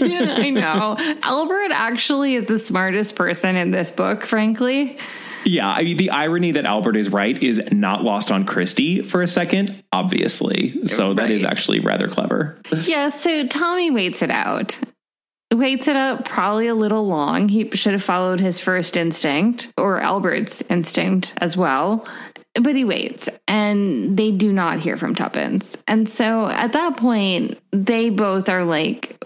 yeah, I know. Albert actually is the smartest person in this book, frankly. yeah, I mean, the irony that Albert is right is not lost on Christie for a second, obviously. So that is actually rather clever. Yeah, so Tommy waits it out. Waits it out probably a little long. He should have followed his first instinct or Albert's instinct as well. But he waits and they do not hear from Tuppence. And so at that point, they both are like,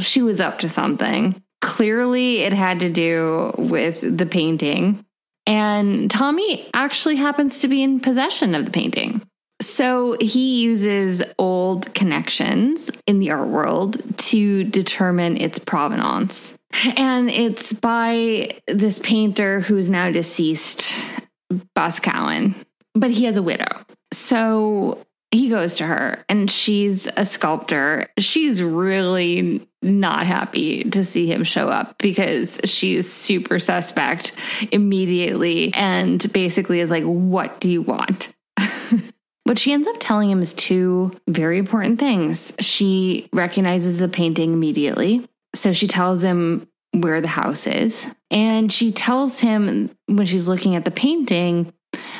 she was up to something. Clearly, it had to do with the painting. And Tommy actually happens to be in possession of the painting. So he uses old connections in the art world to determine its provenance. And it's by this painter who's now deceased, Boscowan, but he has a widow. So he goes to her and she's a sculptor. She's really not happy to see him show up because she's super suspect immediately and basically is like, What do you want? [LAUGHS] What she ends up telling him is two very important things. She recognizes the painting immediately. So she tells him where the house is. And she tells him when she's looking at the painting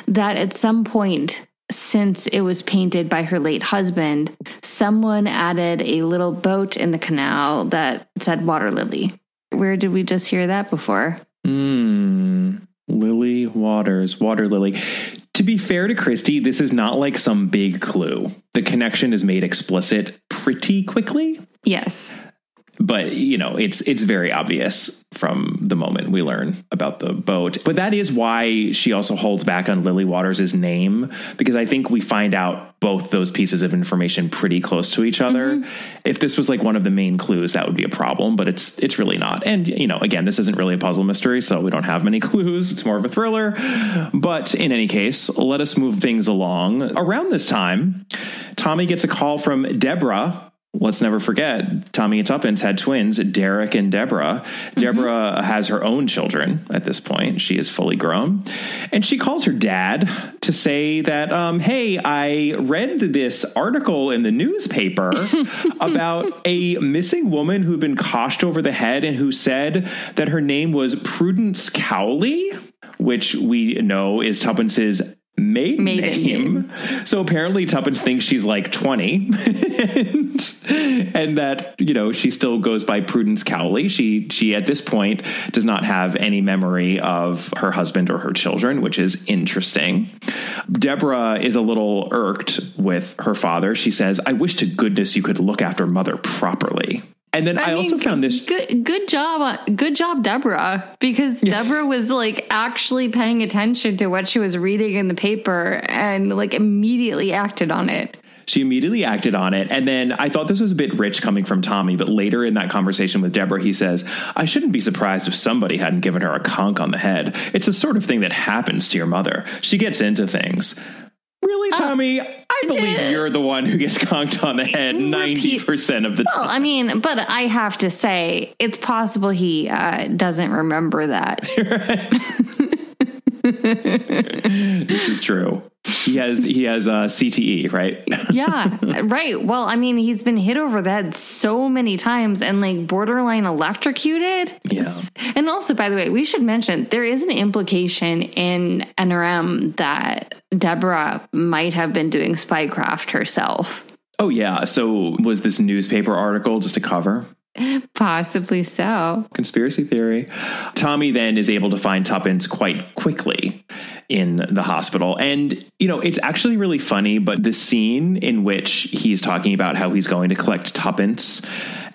that at some point since it was painted by her late husband, someone added a little boat in the canal that said water lily. Where did we just hear that before? Hmm. Lily Waters, Water Lily. To be fair to Christie, this is not like some big clue. The connection is made explicit pretty quickly, Yes. But you know, it's it's very obvious from the moment we learn about the boat. But that is why she also holds back on Lily Waters' name because I think we find out both those pieces of information pretty close to each other. Mm-hmm. If this was like one of the main clues, that would be a problem, but it's it's really not. And you know, again, this isn't really a puzzle mystery, so we don't have many [LAUGHS] clues. It's more of a thriller. But in any case, let us move things along. Around this time, Tommy gets a call from Deborah Let's never forget, Tommy and Tuppence had twins, Derek and Deborah. Deborah has her own children at this point. She is fully grown. And she calls her dad to say that, um, hey, I read this article in the newspaper [LAUGHS] about a missing woman who'd been coshed over the head and who said that her name was Prudence Cowley, which we know is Tuppence's maiden, Maiden name. So apparently Tuppence thinks she's like 20 and, [LAUGHS] and that, you know, she still goes by Prudence Cowley. She she at this point does not have any memory of her husband or her children, which is interesting. Deborah is a little irked with her father. She says, "I wish to goodness you could look after mother properly." And then I, also mean, found this good good job uh, good job Deborah because Deborah was like actually paying attention to what she was reading in the paper and like immediately acted on it. She immediately acted on it. And then I thought this was a bit rich coming from Tommy, but later in that conversation with Deborah, he says, I shouldn't be surprised if somebody hadn't given her a conk on the head. It's the sort of thing that happens to your mother. She gets into things. Really, Tommy? I believe you're the one who gets conked on the head 90% of the time. Well. I mean, but I have to say, it's possible he uh, doesn't remember that. [LAUGHS] [LAUGHS] This is true. He has he has uh, CTE, right? [LAUGHS] yeah, right. Well, I mean, he's been hit over the head so many times and like borderline electrocuted. Yeah. And also, by the way, we should mention there is an implication in N or M that Deborah might have been doing spycraft herself. Oh yeah. So was this newspaper article just a cover? [LAUGHS] Possibly so. conspiracy theory. Tommy then is able to find Tuppence quite quickly in the hospital. And, you know, it's actually really funny, but the scene in which he's talking about how he's going to collect Tuppence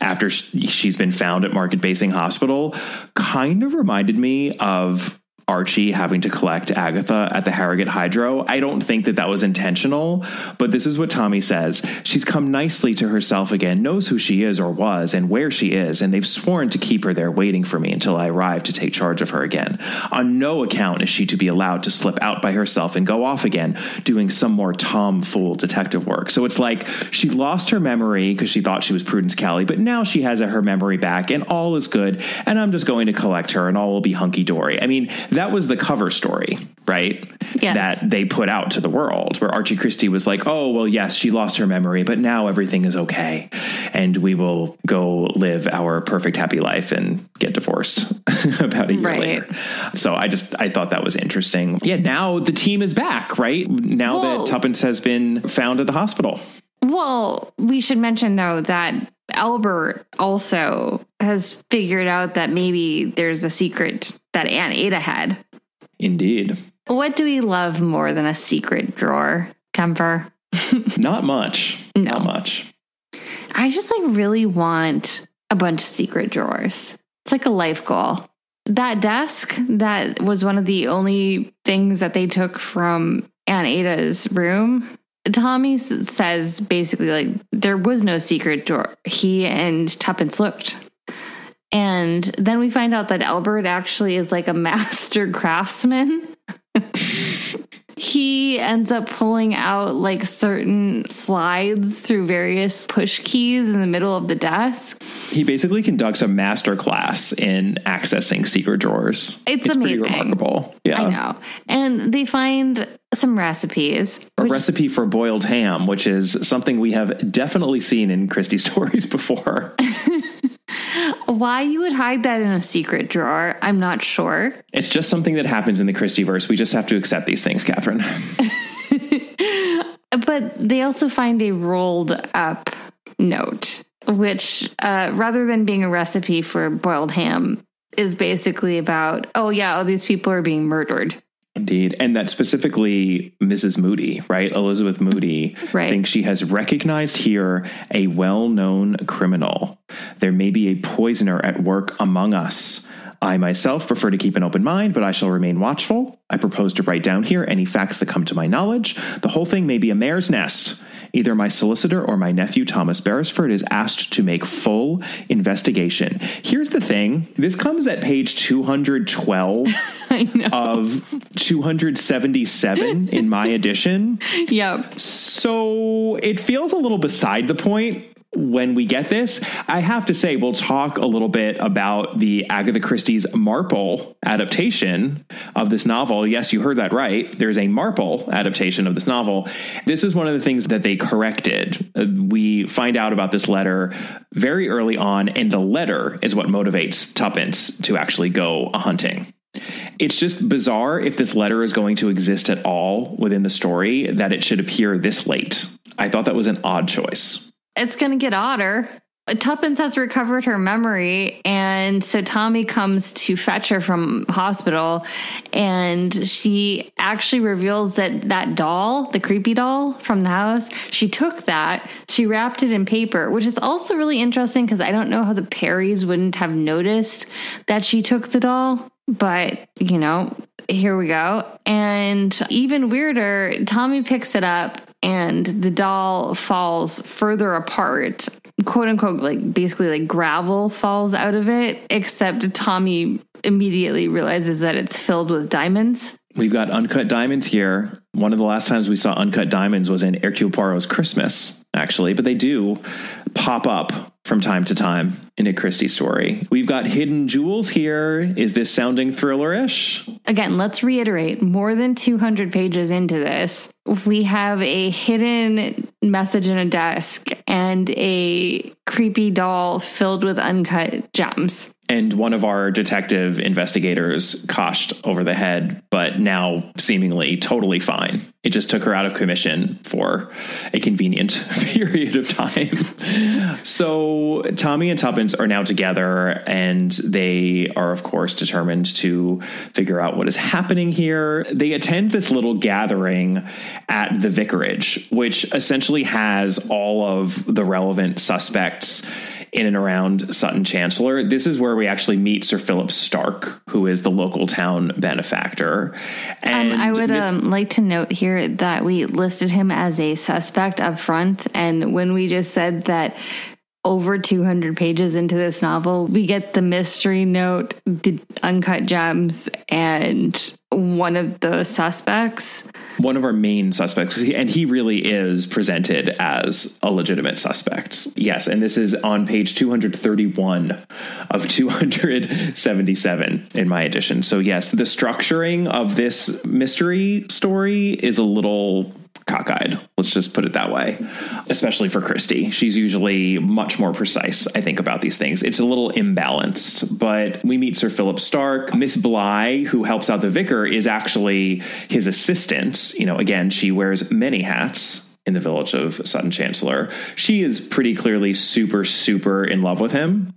after she's been found at Market Basing Hospital kind of reminded me of Archie having to collect Agatha at the Harrogate Hydro. I don't think that that was intentional, but this is what Tommy says. She's come nicely to herself again, knows who she is or was and where she is, and they've sworn to keep her there waiting for me until I arrive to take charge of her again. On no account is she to be allowed to slip out by herself and go off again, doing some more tomfool detective work. So it's like she lost her memory because she thought she was Prudence Cowley, but now she has her memory back and all is good, and I'm just going to collect her and all will be hunky dory. I mean, that was the cover story, right? Yes. That they put out to the world, where Archie Christie was like, oh, well, yes, she lost her memory, but now everything is okay. And we will go live our perfect happy life and get divorced [LAUGHS] about a year Right. later. So I just, I thought that was interesting. Yeah, now the team is back, right? Now Whoa. that Tuppence has been found at the hospital. Well, we should mention though that Albert also has figured out that maybe there's a secret that Aunt Ada had. Indeed. What do we love more than a secret drawer, Kemper? [LAUGHS] Not much. No. Not much. I just like really want a bunch of secret drawers. It's like a life goal. That desk that was one of the only things that they took from Aunt Ada's room. Tommy says basically like there was no secret door. He and Tuppence looked. And then we find out that Albert actually is like a [LAUGHS] master craftsman. [LAUGHS] he ends up pulling out like certain slides through various push keys in the middle of the desk. He basically conducts a master class in accessing secret drawers. It's pretty amazing. remarkable. Yeah. I know. And they find some recipes. A which- recipe for boiled ham, which is something we have definitely seen in Christie [LAUGHS] stories before. [LAUGHS] why you would hide that in a secret drawer, I'm not sure. it's just something that happens in the Christie verse. We just have to accept these things, Catherine. [LAUGHS] But they also find a rolled up note, which, uh, rather than being a recipe for boiled ham, is basically about, oh, yeah, all these people are being murdered. Indeed. And that specifically Mrs. Moody, right? Elizabeth Moody Right. thinks she has recognized here a well known criminal. There may be a poisoner at work among us. I myself prefer to keep an open mind, but I shall remain watchful. I propose to write down here any facts that come to my knowledge. The whole thing may be a mare's nest. Either my solicitor or my nephew Thomas Beresford is asked to make full investigation. Here's the thing this comes at page 212 [LAUGHS] of 277 in my [LAUGHS] edition. Yep. So it feels a little beside the point when we get this. I have to say, we'll talk a little bit about the Agatha Christie's Marple adaptation of this novel. Yes, you heard that right. There's a Marple adaptation of this novel. This is one of the things that they corrected. Uh, we find out about this letter very early on, and the letter is what motivates Tuppence to actually go a hunting. It's just bizarre if this letter is going to exist at all within the story that it should appear this late. I thought that was an odd choice. It's going to get odder. Tuppence has recovered her memory, and so Tommy comes to fetch her from hospital, and she actually reveals that that doll, the creepy doll from the house, she took that, she wrapped it in paper, which is also really interesting because I don't know how the Perrys wouldn't have noticed that she took the doll, but you know, here we go. And even weirder, Tommy picks it up and the doll falls further apart. Quote unquote, like basically like gravel falls out of it, except Tommy immediately realizes that it's filled with diamonds. We've got uncut diamonds here. One of the last times we saw uncut diamonds was in Hercule Poirot's Christmas, actually, but they do pop up from time to time in a Christie story. We've got hidden jewels here. Is this sounding thrillerish? Again, let's reiterate more than 200 pages into this. We have a hidden message in a desk and a creepy doll filled with uncut gems. And one of our detective investigators coshed over the head, but now seemingly totally fine. It just took her out of commission for a convenient [LAUGHS] period of time. so Tommy and Tuppence are now together, and they are, of course, determined to figure out what is happening here. They attend this little gathering at the vicarage, which essentially has all of the relevant suspects in and around Sutton Chancellor. This is where we actually meet Sir Philip Starke, who is the local town benefactor. Um, And I would Miss- um, like to note here that we listed him as a suspect up front. And when we just said that over 200 pages into this novel, we get the mystery note, the uncut gems, and one of the suspects. one of our main suspects, and he really is presented as a legitimate suspect. Yes, and this is on page 231 of 277 in my edition. So, yes, the structuring of this mystery story is a little cockeyed. Let's just put it that way, especially for Christie. She's usually much more precise, I think, about these things. It's a little imbalanced, but we meet Sir Philip Starke. Miss Bligh, who helps out the vicar, is actually his assistant. You know, again, she wears many hats in the village of Sutton Chancellor. She is pretty clearly super, super in love with him.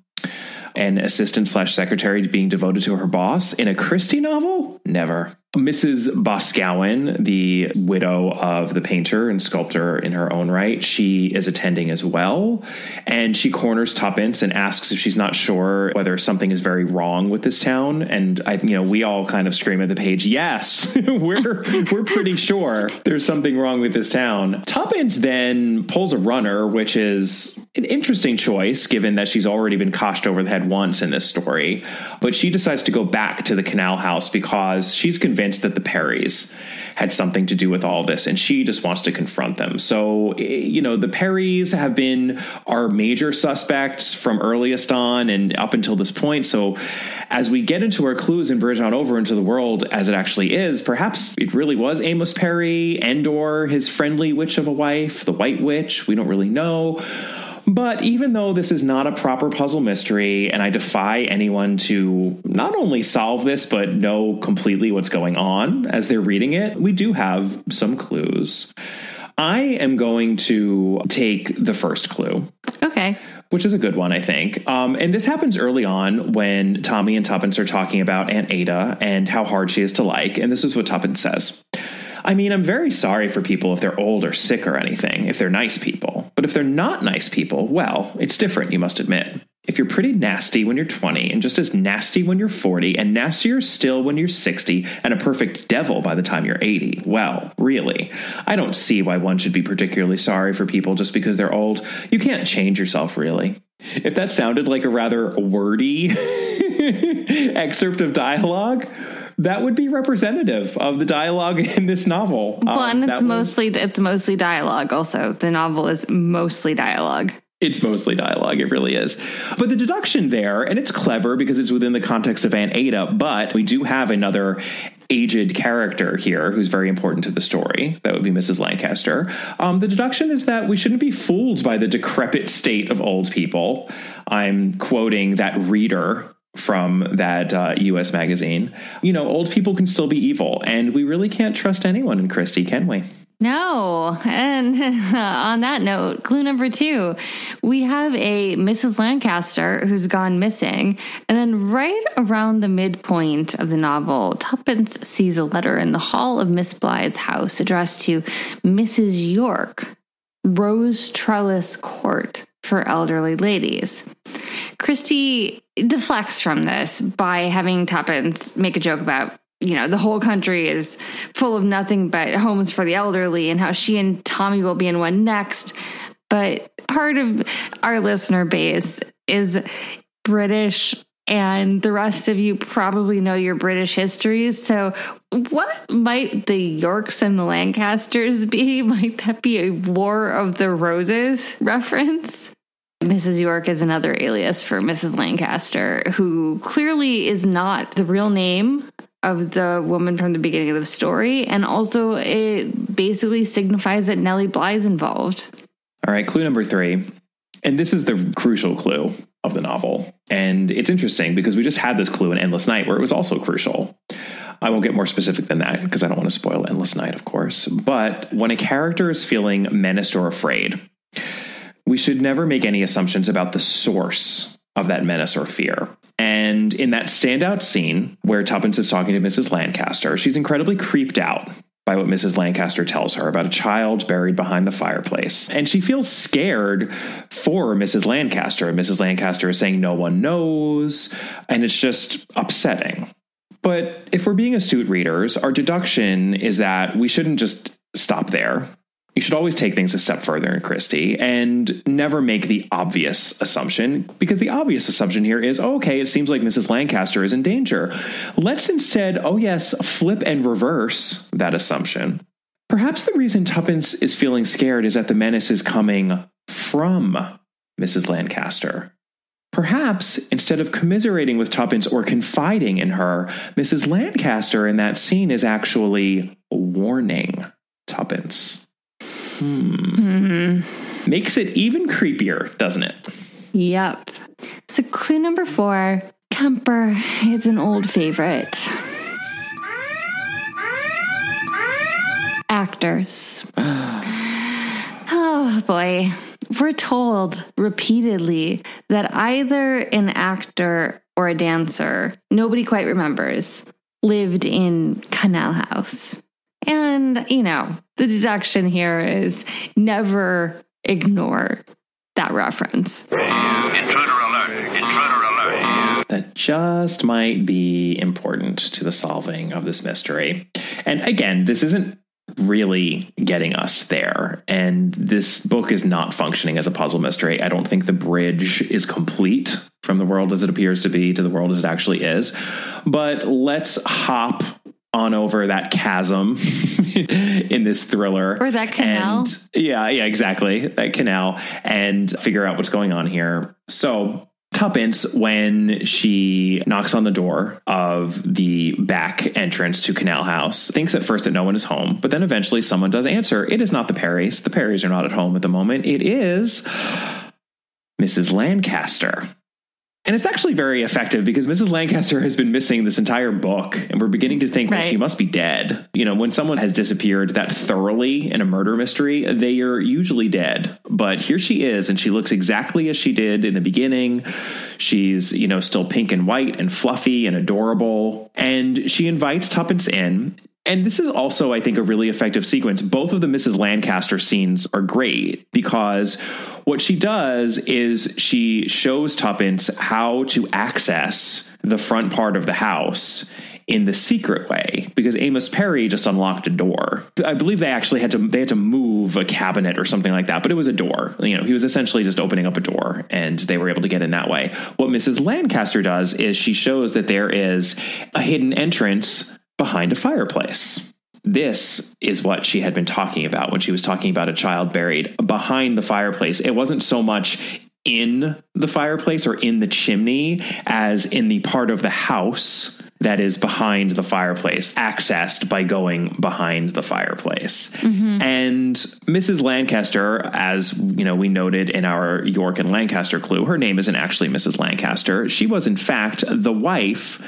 An assistant slash secretary being devoted to her boss in a Christie novel? Never. Mrs. Boscowan, the widow of the painter and sculptor in her own right, she is attending as well. And she corners Tuppence and asks if she's not sure whether something is very wrong with this town. And I, you know, we all kind of scream at the page, yes, [LAUGHS] we're we're pretty sure there's something wrong with this town. Tuppence then pulls a runner, which is an interesting choice given that she's already been coshed over the head once in this story. But she decides to go back to the canal house because she's convinced that the Perrys had something to do with all this and she just wants to confront them. So, eh, you know, the Perrys have been our major suspects from earliest on and up until this point. So, as we get into our clues and bridge on over into the world as it actually is, perhaps it really was Amos Perry, Endor, his friendly witch of a wife, the White Witch. We don't really know. But even though this is not a proper puzzle mystery, and I defy anyone to not only solve this, but know completely what's going on as they're reading it, we do have some clues. I am going to take the first clue. Okay. which is a good one, I think. Um, and this happens early on when Tommy and Tuppence are talking about Aunt Ada and how hard she is to like. And this is what Tuppence says. I mean, I'm very sorry for people if they're old or sick or anything, if they're nice people. But if they're not nice people, well, it's different, you must admit. If you're pretty nasty when you're 20 and just as nasty when you're 40 and nastier still when you're 60 and a perfect devil by the time you're 80, well, really, I don't see why one should be particularly sorry for people just because they're old. You can't change yourself, really. If that sounded like a rather wordy [LAUGHS] excerpt of dialogue, that would be representative of the dialogue in this novel. Well, Um, and that it's was- mostly it's mostly dialogue. Also, the novel is mostly dialogue. It's mostly dialogue. It really is. But the deduction there, and it's clever because it's within the context of Aunt Ada, but we do have another aged character here who's very important to the story. That would be Mrs. Lancaster. Um, the deduction is that we shouldn't be fooled by the decrepit state of old people. I'm quoting that reader from that uh, US magazine. You know, old people can still be evil, and we really can't trust anyone in Christie, can we? No. And [LAUGHS] on that note, clue number two, we have a Mrs. Lancaster who's gone missing. And then right around the midpoint of the novel, Tuppence sees a letter in the hall of Miss Bligh's house addressed to Mrs. York, Rose Trellis Court for elderly ladies. Christie deflects from this by having Tuppence make a joke about you know, the whole country is full of nothing but homes for the elderly and how she and Tommy will be in one next. But part of our listener base is British, and the rest of you probably know your British histories. So, what might the Yorks and the Lancasters be? [LAUGHS] Might that be a War of the Roses reference? Mrs. York is another alias for Mrs. Lancaster, who clearly is not the real name of the woman from the beginning of the story. And also, it basically signifies that Nellie Bligh's involved. All right, clue number three. And this is the crucial clue of the novel. And it's interesting because we just had this clue in Endless Night where it was also crucial. I won't get more specific than that because I don't want to spoil Endless Night, of course. But when a character is feeling menaced or afraid, we should never make any assumptions about the source of that menace or fear. And in that standout scene where Tuppence is talking to Mrs. Lancaster, she's incredibly creeped out by what Mrs. Lancaster tells her about a child buried behind the fireplace. And she feels scared for Mrs. Lancaster. Mrs. Lancaster is saying no one knows, and it's just upsetting. But if we're being astute readers, our deduction is that we shouldn't just stop there. You should always take things a step further in Christie and never make the obvious assumption, because the obvious assumption here is oh, okay, it seems like Mrs. Lancaster is in danger. Let's instead, oh, yes, flip and reverse that assumption. Perhaps the reason Tuppence is feeling scared is that the menace is coming from Mrs. Lancaster. Perhaps instead of commiserating with Tuppence or confiding in her, Mrs. Lancaster in that scene is actually warning Tuppence. Hmm. Makes it even creepier, doesn't it? Yep. So, clue number four Kemper is an old favorite. Actors. [SIGHS] oh boy. We're told repeatedly that either an actor or a dancer, nobody quite remembers, lived in Canal House. And, you know, the deduction here is never ignore that reference. Intruder alert! Intruder alert! That just might be important to the solving of this mystery. And again, this isn't really getting us there. And this book is not functioning as a puzzle mystery. I don't think the bridge is complete from the world as it appears to be to the world as it actually is. But let's hop on over that chasm [LAUGHS] in this thriller Or that canal. And- yeah yeah exactly that canal and figure out what's going on here so Tuppence, when she knocks on the door of the back entrance to Canal House, thinks at first that no one is home, but then eventually someone does answer. It is not the Perrys. The Perrys are not at home at the moment. It is Mrs. Lancaster. And it's actually very effective because Mrs. Lancaster has been missing this entire book, and we're beginning to think well, Right. she must be dead. You know, when someone has disappeared that thoroughly in a murder mystery, they are usually dead. But here she is, and she looks exactly as she did in the beginning. She's, you know, still pink and white and fluffy and adorable. And she invites Tuppence in. And this is also, I think, a really effective sequence. Both of the Mrs. Lancaster scenes are great because what she does is she shows Tuppence how to access the front part of the house in the secret way because Amos Perry just unlocked a door. I believe they actually had to they had to move a cabinet or something like that, but it was a door. You know, he was essentially just opening up a door and they were able to get in that way. What Mrs. Lancaster does is she shows that there is a hidden entrance behind a fireplace. This is what she had been talking about when she was talking about a child buried behind the fireplace. It wasn't so much in the fireplace or in the chimney as in the part of the house that is behind the fireplace, accessed by going behind the fireplace. Mm-hmm. And Mrs. Lancaster, as you know, we noted in our York and Lancaster clue, her name isn't actually Mrs. Lancaster. She was in fact the wife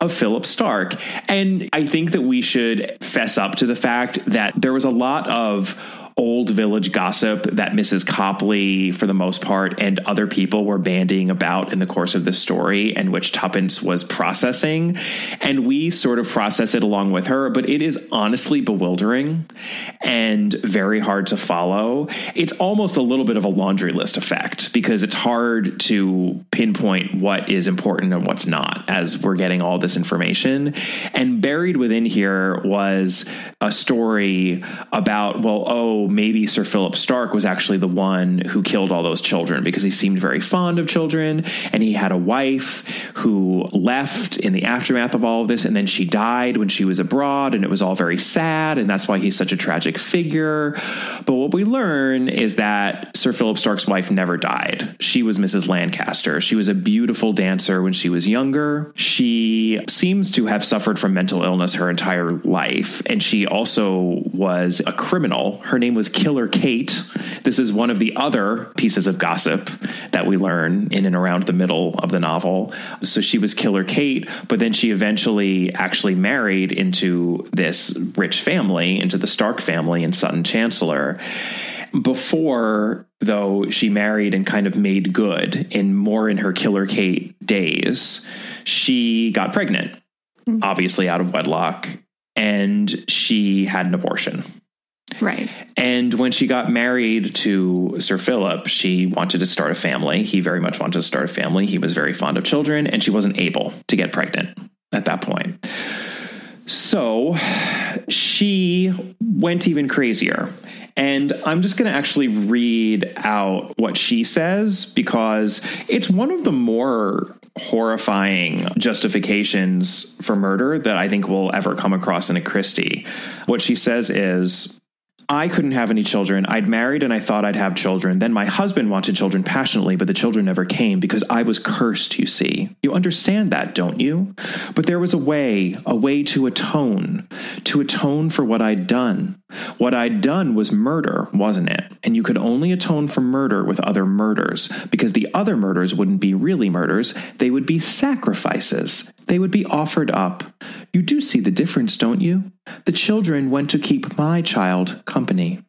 of Philip Starke. And I think that we should fess up to the fact that there was a lot of old village gossip that Mrs. Copley, for the most part, and other people were bandying about in the course of this story, and which Tuppence was processing. And we sort of process it along with her, but it is honestly bewildering and very hard to follow. It's almost a little bit of a laundry list effect because it's hard to pinpoint what is important and what's not as we're getting all this information. And buried within here was a story about, well, oh, maybe Sir Philip Starke was actually the one who killed all those children because he seemed very fond of children and he had a wife who left in the aftermath of all of this and then she died when she was abroad and it was all very sad and that's why he's such a tragic figure. But what we learn is that Sir Philip Starke's wife never died. She was Mrs. Lancaster. She was a beautiful dancer when she was younger. She seems to have suffered from mental illness her entire life and she also was a criminal. Her name was Killer Kate. This is one of the other pieces of gossip that we learn in and around the middle of the novel. So she was Killer Kate, but then she eventually actually married into this rich family, into the Starke family in Sutton Chancellor. Before, though, she married and kind of made good in more in her Killer Kate days, she got pregnant, mm-hmm. obviously out of wedlock, and she had an abortion. Right. And when she got married to Sir Philip, she wanted to start a family. He very much wanted to start a family. He was very fond of children, and she wasn't able to get pregnant at that point. So she went even crazier. And I'm just going to actually read out what she says because it's one of the more horrifying justifications for murder that I think we'll ever come across in a Christie. What she says is I couldn't have any children. I'd married and I thought I'd have children. Then my husband wanted children passionately, but the children never came because I was cursed, you see. You understand that, don't you? But there was a way, a way to atone, to atone for what I'd done. What I'd done was murder, wasn't it? And you could only atone for murder with other murders because the other murders wouldn't be really murders, they would be sacrifices. They would be offered up. You do see the difference, don't you? The children went to keep my child company.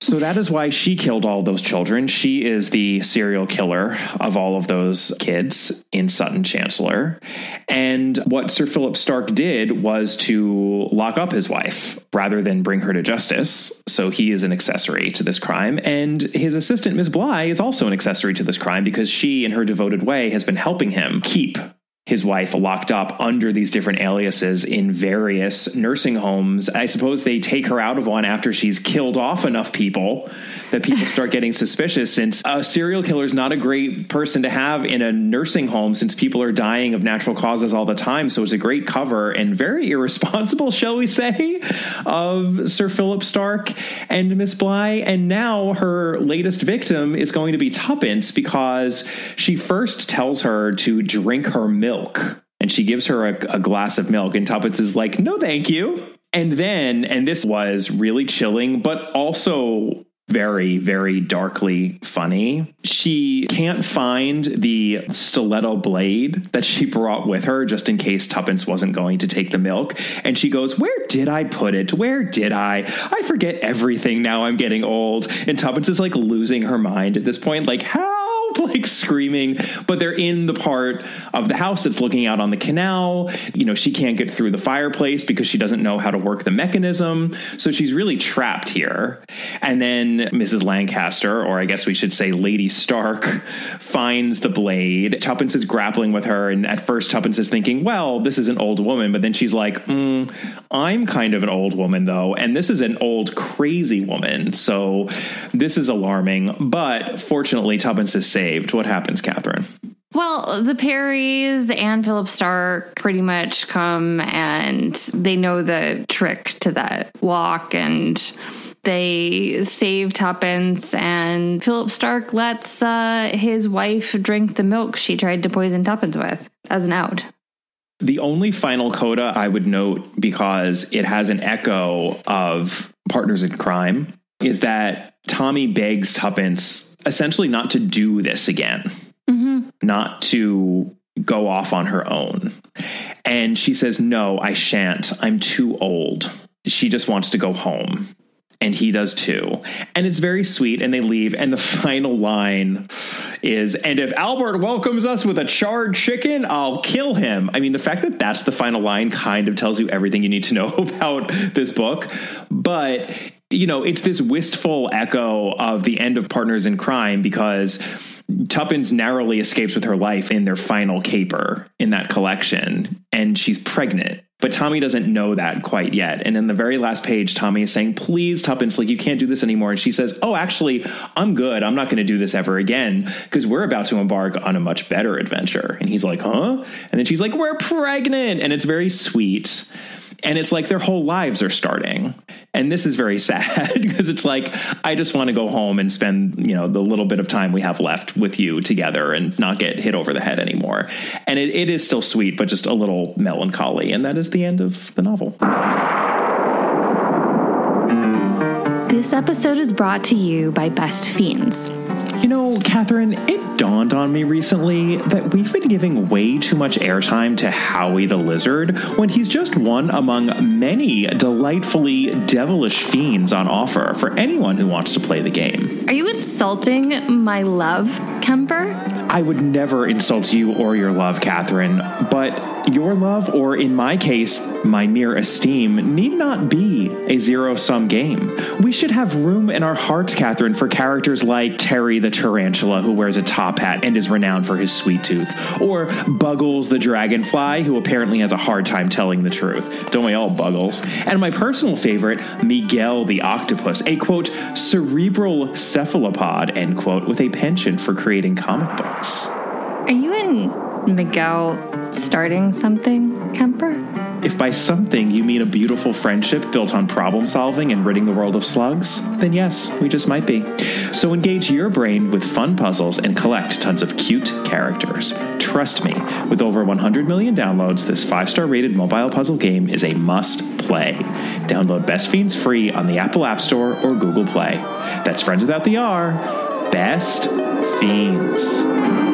So that is why she killed all those children. She is the serial killer of all of those kids in Sutton Chancellor. And what Sir Philip Starke did was to lock up his wife rather than bring her to justice. So he is an accessory to this crime. And his assistant, Miss Bligh, is also an accessory to this crime because she, in her devoted way, has been helping him keep his wife locked up under these different aliases in various nursing homes. I suppose they take her out of one after she's killed off enough people that people start getting suspicious since a serial killer is not a great person to have in a nursing home since people are dying of natural causes all the time. So it's a great cover and very [LAUGHS] irresponsible, shall we say, of Sir Philip Starke and Miss Bligh. And now her latest victim is going to be Tuppence because she first tells her to drink her milk and she gives her a, a glass of milk and Tuppence is like, no, thank you. And then, and this was really chilling, but also very, very darkly funny. She can't find the stiletto blade that she brought with her just in case Tuppence wasn't going to take the milk. And she goes, Where did I put it? Where did I? I forget everything now I'm getting old. And Tuppence is like losing her mind at this point. Like, how? [LAUGHS] like screaming, but they're in the part of the house that's looking out on the canal. You know, she can't get through the fireplace because she doesn't know how to work the mechanism. So she's really trapped here. And then Mrs. Lancaster, or I guess we should say Lady Starke, [LAUGHS] finds the blade. Tuppence is grappling with her. And at first, Tuppence is thinking, well, this is an old woman. But then she's like, mm, I'm kind of an old woman, though. And this is an old, crazy woman. So this is alarming. But fortunately, Tuppence is saved. What happens, Catherine? Well, the Perrys and Philip Starke pretty much come and they know the trick to that lock and they save Tuppence and Philip Starke lets uh, his wife drink the milk she tried to poison Tuppence with as an out. The only final coda I would note because it has an echo of Partners in Crime is that Tommy begs Tuppence essentially not to do this again, mm-hmm. not to go off on her own. And she says, No, I shan't. I'm too old. She just wants to go home. And he does too. And it's very sweet. And they leave. And the [LAUGHS] final line is And if Albert welcomes us with a charred chicken, I'll kill him. I mean, the fact that that's the final line kind of tells you everything you need to know [LAUGHS] about this book. But you know, it's this wistful echo of the end of Partners in Crime because Tuppence narrowly escapes with her life in their final caper in that collection, and she's pregnant. But Tommy doesn't know that quite yet. And in the very last page, Tommy is saying, Please, Tuppence, like you can't do this anymore. And she says, Oh, actually, I'm good. I'm not going to do this ever again because we're about to embark on a much better adventure. And he's like, Huh? And then she's like, We're pregnant. And it's very sweet. And it's like their whole lives are starting. And this is very [LAUGHS] sad because it's like, I just want to go home and spend, you know, the little bit of time we have left with you together and not get hit over the head anymore. And it, it is still sweet, but just a little melancholy. And that is the end of the novel. This episode is brought to you by Best Fiends. You know, Catherine, it dawned on me recently that we've been giving way too much airtime to Howie the Lizard when he's just one among many delightfully devilish fiends on offer for anyone who wants to play the game. Are you insulting my love, Kemper? I would never insult you or your love, Catherine, but your love, or in my case, my mere esteem, need not be a zero sum game. We should have room in our hearts, Catherine, for characters like Terry the tarantula, who wears a top hat and is renowned for his sweet tooth, or Buggles the dragonfly, who apparently has a hard time telling the truth. Don't we all, Buggles? And my personal favorite, Miguel the octopus, a quote, cerebral cephalopod, end quote, with a penchant for creating comic books. Are you and Miguel starting something, Kemper? If by something you mean a beautiful friendship built on problem solving and ridding the world of slugs, then yes, we just might be. So engage your brain with fun puzzles and collect tons of cute characters. Trust me, with over 100 million downloads, this five star rated mobile puzzle game is a must play. Download Best Fiends free on the Apple App Store or Google Play. That's Friends Without the R. Best Fiends.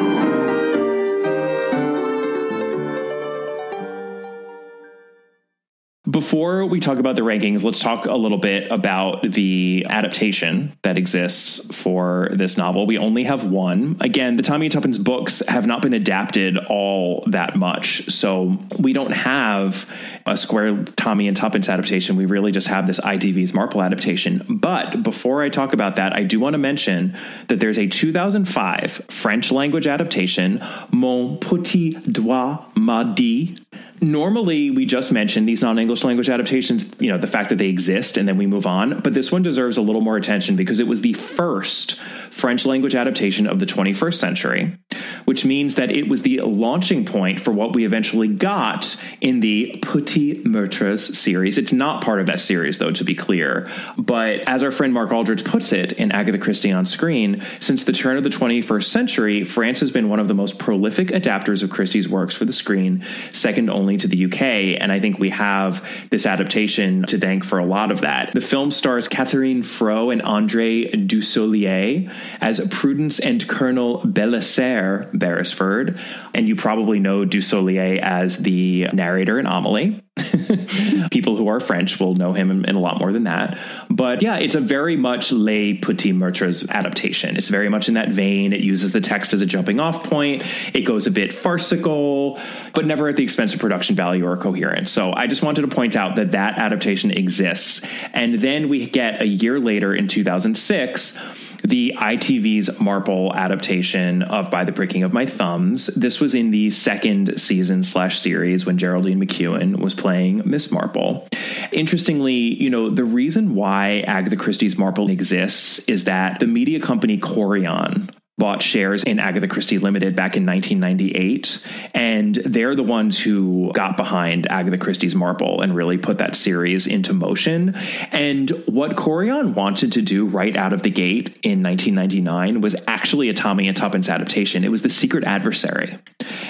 Before we talk about the rankings, let's talk a little bit about the adaptation that exists for this novel. We only have one. Again, the Tommy and Tuppence books have not been adapted all that much. So we don't have a Square Tommy and Tuppence adaptation. We really just have this ITV's Marple adaptation. But before I talk about that, I do want to mention that there's a 2005 French language adaptation, Mon Petit Doigt M'a Dit, normally we just mention these non-english language adaptations you know the fact that they exist and then we move on. But this one deserves a little more attention because it was the first french language adaptation of the 21st century which means that it was the launching point for what we eventually got in the Petits Meurtres series. It's not part of that series, though, to be clear. But as our friend Mark Aldridge puts it in Agatha Christie on screen, since the turn of the 21st century, France has been one of the most prolific adapters of Christie's works for the screen, second only to the UK. And I think we have this adaptation to thank for a lot of that. The film stars Catherine Frot and Andre Dussolier as Prudence and Colonel Bélisaire Beresford. And you probably know Dussolier as the narrator in Amelie. [LAUGHS] People who are French will know him in, a lot more than that. But yeah, it's a very much Les Petits Meurtres adaptation. It's very much in that vein. It uses the text as a jumping off point. It goes a bit farcical, but never at the expense of production value or coherence. So I just wanted to point out that that adaptation exists. And then we get a year later in 2006 the ITV's Marple adaptation of By the Pricking of My Thumbs. This was in the second season slash series when Geraldine McEwen was playing Miss Marple. Interestingly, you know, the reason why Agatha Christie's Marple exists is that the media company Chorion bought shares in Agatha Christie Limited back in 1998. And they're the ones who got behind Agatha Christie's Marple and really put that series into motion. And what Chorion wanted to do right out of the gate in 1999 was actually a Tommy and Tuppence adaptation. It was The Secret Adversary.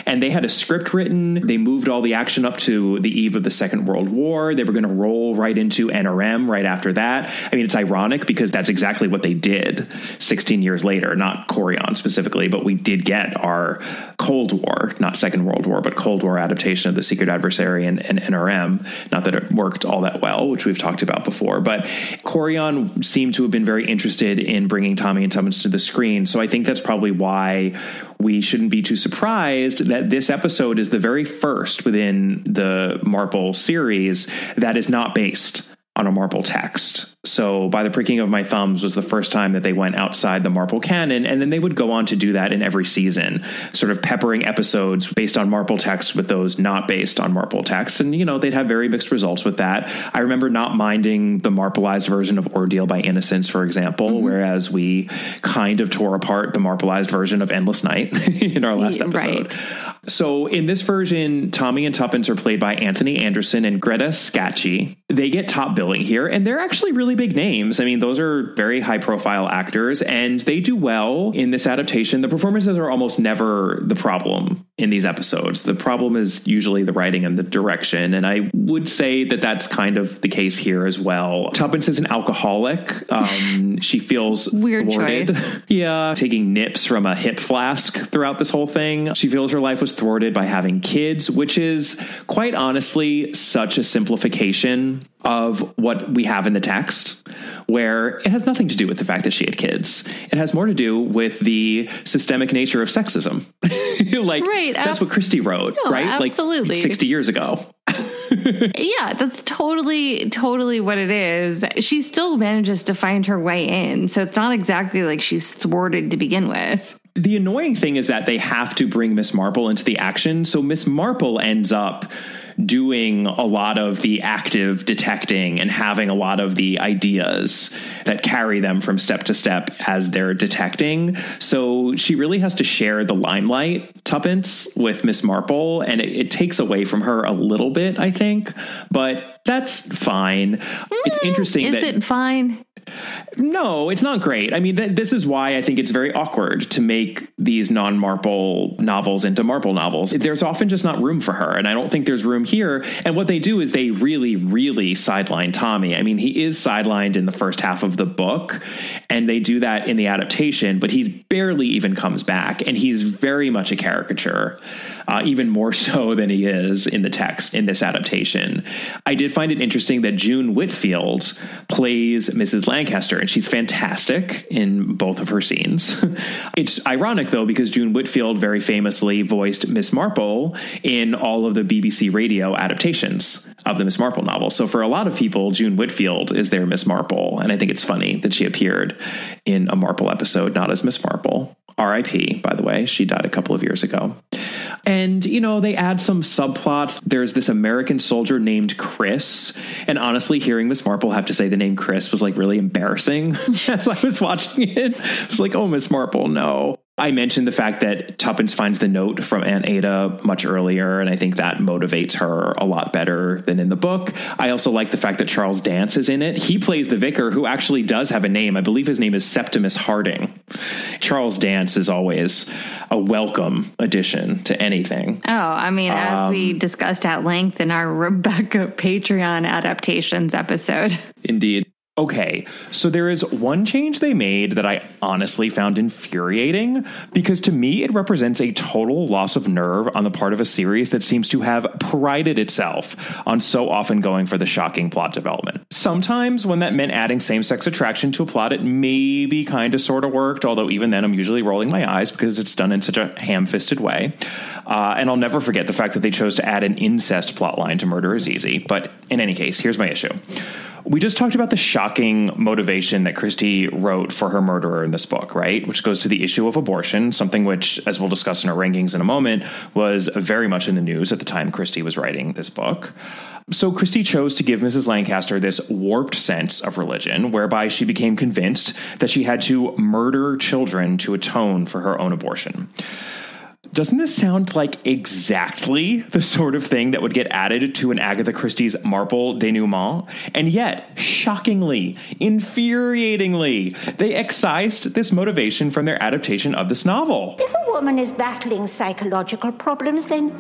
And they had a script written. They moved all the action up to the eve of the Second World War. They were going to roll right into N or M right after that. I mean, it's ironic because that's exactly what they did 16 years later, not Chorion specifically, but we did get our Cold War, not Second World War, but Cold War adaptation of The Secret Adversary and, and N or M. Not that it worked all that well, which we've talked about before, but Chorion seemed to have been very interested in bringing Tommy and Tuppence to the screen. So I think that's probably why we shouldn't be too surprised that this episode is the very first within the Marple series that is not based on a Marple text. So, by the pricking of my thumbs was the first time that they went outside the Marple canon, and then they would go on to do that in every season, sort of peppering episodes based on Marple text with those not based on Marple text. And, you know, they'd have very mixed results with that. I remember not minding the Marpleized version of Ordeal by Innocence, for example, mm-hmm. whereas we kind of tore apart the Marpleized version of Endless Night [LAUGHS] in our last episode. Right. So, in this version, Tommy and Tuppence are played by Anthony Anderson and Greta Scacchi. They get top billing here, and they're actually really big names. I mean, those are very high profile actors and they do well in this adaptation. The performances are almost never the problem in these episodes. The problem is usually the writing and the direction. And I would say that that's kind of the case here as well. Tuppence is an alcoholic. Um, [LAUGHS] she feels weird thwarted. [LAUGHS] yeah, taking nips from a hip flask throughout this whole thing. She feels her life was thwarted by having kids, which is quite honestly such a simplification of what we have in the text, where it has nothing to do with the fact that she had kids. It has more to do with the systemic nature of sexism. [LAUGHS] like right, that's abs- what Christie wrote, no, right? Absolutely. Like 60 years ago. yeah, that's totally, totally what it is. She still manages to find her way in. So it's not exactly like she's thwarted to begin with. The annoying thing is that they have to bring Miss Marple into the action. So Miss Marple ends up doing a lot of the active detecting and having a lot of the ideas that carry them from step to step as they're detecting. So she really has to share the limelight, Tuppence, with Miss Marple, and it, it takes away from her a little bit, I think. But that's fine. Mm, it's interesting. Is that, it fine? No, it's not great. I mean, th- this is why I think it's very awkward to make these non Marple novels into Marple novels. There's often just not room for her, and I don't think there's room here. And what they do is they really, really sideline Tommy. I mean, he is sidelined in the first half of the book, and they do that in the adaptation, but he barely even comes back, and he's very much a caricature, uh, even more [LAUGHS] so than he is in the text in this adaptation. I did find it interesting that June Whitfield plays Mrs. Lancaster, and she's fantastic in both of her scenes. [LAUGHS] it's ironic, though, because June Whitfield very famously voiced Miss Marple in all of the BBC radio adaptations of the Miss Marple novel. So for a lot of people, June Whitfield is their Miss Marple, and I think it's funny that she appeared in a Marple episode, not as Miss Marple. R.I.P. By the way, she died a couple of years ago. And, you know, they add some subplots. There's this American soldier named Chris. And honestly, hearing Miss Marple have to say the name Chris was like really embarrassing [LAUGHS] as I was watching it. I was like, oh, Miss Marple, no. I mentioned the fact that Tuppence finds the note from Aunt Ada much earlier, and I think that motivates her a lot better than in the book. I also like the fact that Charles Dance is in it. He plays the vicar who actually does have a name. I believe his name is Septimus Harding. Charles Dance is always a welcome addition to anything. Oh, I mean, as we um, discussed at length in our Rebecca Patreon adaptations episode. Indeed. Okay, so there is one change they made that I honestly found infuriating because to me it represents a total loss of nerve on the part of a series that seems to have prided itself on so often going for the shocking plot development. Sometimes when that meant adding same sex attraction to a plot, it maybe kind of sort of worked, although even then I'm usually rolling my eyes because it's done in such a ham fisted way. Uh, and I'll never forget the fact that they chose to add an incest plotline to Murder is Easy. But in any case, here's my issue. We just talked about the shocking motivation that Christie wrote for her murderer in this book, right? Which goes to the issue of abortion, something which, as we'll discuss in our rankings in a moment, was very much in the news at the time Christie was writing this book. So Christie chose to give Mrs. Lancaster this warped sense of religion, whereby she became convinced that she had to murder children to atone for her own abortion. Doesn't this sound like exactly the sort of thing that would get added to an Agatha Christie's Marple denouement? And yet, shockingly, infuriatingly, they excised this motivation from their adaptation of this novel. If a woman is battling psychological problems, then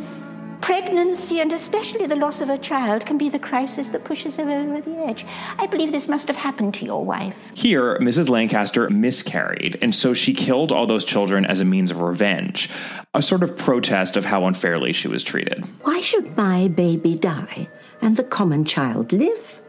pregnancy and especially the loss of a child can be the crisis that pushes her over the edge. I believe this must have happened to your wife. Here, Mrs. Lancaster miscarried, and so she killed all those children as a means of revenge, a sort of protest of how unfairly she was treated. Why should my baby die and the common child live?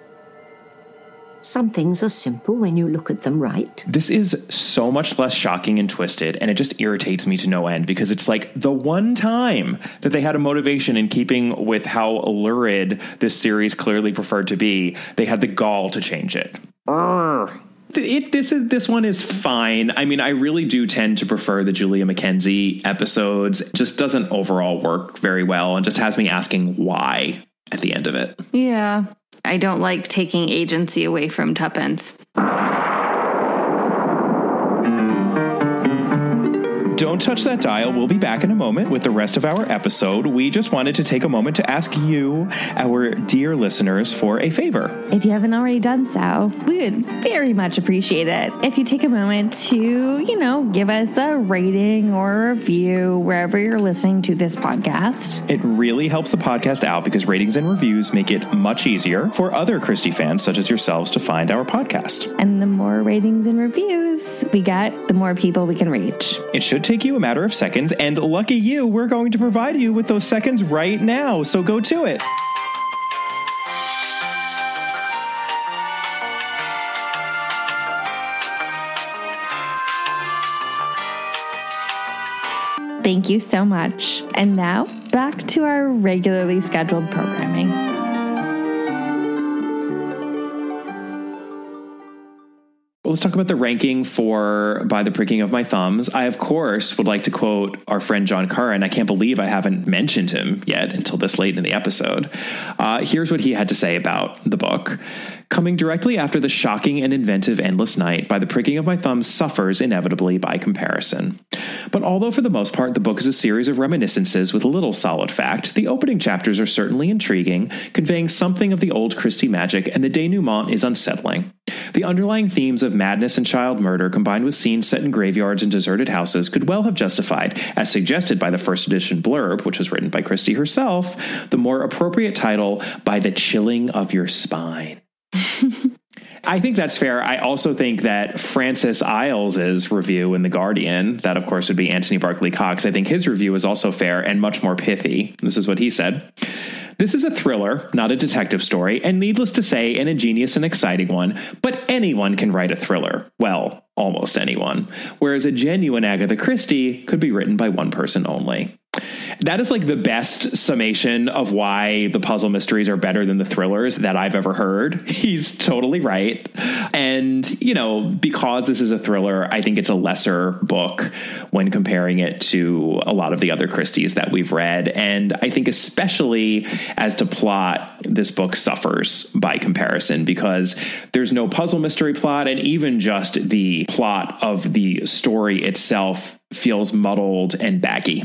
Some things are simple when you look at them right. This is so much less shocking and twisted, and it just irritates me to no end because it's like the one time that they had a motivation in keeping with how lurid this series clearly preferred to be, they had the gall to change it. Urgh. It, this is this one is fine. I mean, I really do tend to prefer the Julia McKenzie episodes. It just doesn't overall work very well, and just has me asking why at the end of it. Yeah. I don't like taking agency away from Tuppence. Don't touch that dial. We'll be back in a moment with the rest of our episode. We just wanted to take a moment to ask you, our dear listeners, for a favor. If you haven't already done so, we would very much appreciate it if you take a moment to, you know, give us a rating or a review wherever you're listening to this podcast. It really helps the podcast out because ratings and reviews make it much easier for other Christie fans such as yourselves to find our podcast. And the more ratings and reviews we get, the more people we can reach. It should take you a matter of seconds, and lucky you, we're going to provide you with those seconds right now. So go to it. Thank you so much. And now, back to our regularly scheduled programming. Let's talk about the ranking for By the Pricking of My Thumbs. I, of course, would like to quote our friend John Curran. I can't believe I haven't mentioned him yet until this late in the episode. Uh, here's what he had to say about the book. Coming directly after the shocking and inventive Endless Night, By the Pricking of My Thumbs suffers inevitably by comparison. But although for the most part the book is a series of reminiscences with little solid fact, the opening chapters are certainly intriguing, conveying something of the old Christie magic, and the denouement is unsettling. The underlying themes of madness and child murder, combined with scenes set in graveyards and deserted houses, could well have justified, as suggested by the first edition blurb, which was written by Christie herself, the more appropriate title, By the Chilling of Your Spine. [LAUGHS] I think that's fair. I also think that Francis Iles's review in The Guardian, that of course would be Anthony Berkeley Cox, I think his review is also fair and much more pithy. This is what he said. This is a thriller, not a detective story, and needless to say, an ingenious and exciting one, but anyone can write a thriller. Well, almost anyone. Whereas a genuine Agatha Christie could be written by one person only. That is like the best summation of why the puzzle mysteries are better than the thrillers that I've ever heard. [LAUGHS] He's totally right. And, you know, because this is a thriller, I think it's a lesser book when comparing it to a lot of the other Christies that we've read. And I think, especially as to plot, this book suffers by comparison because there's no puzzle mystery plot. And even just the plot of the story itself feels muddled and baggy.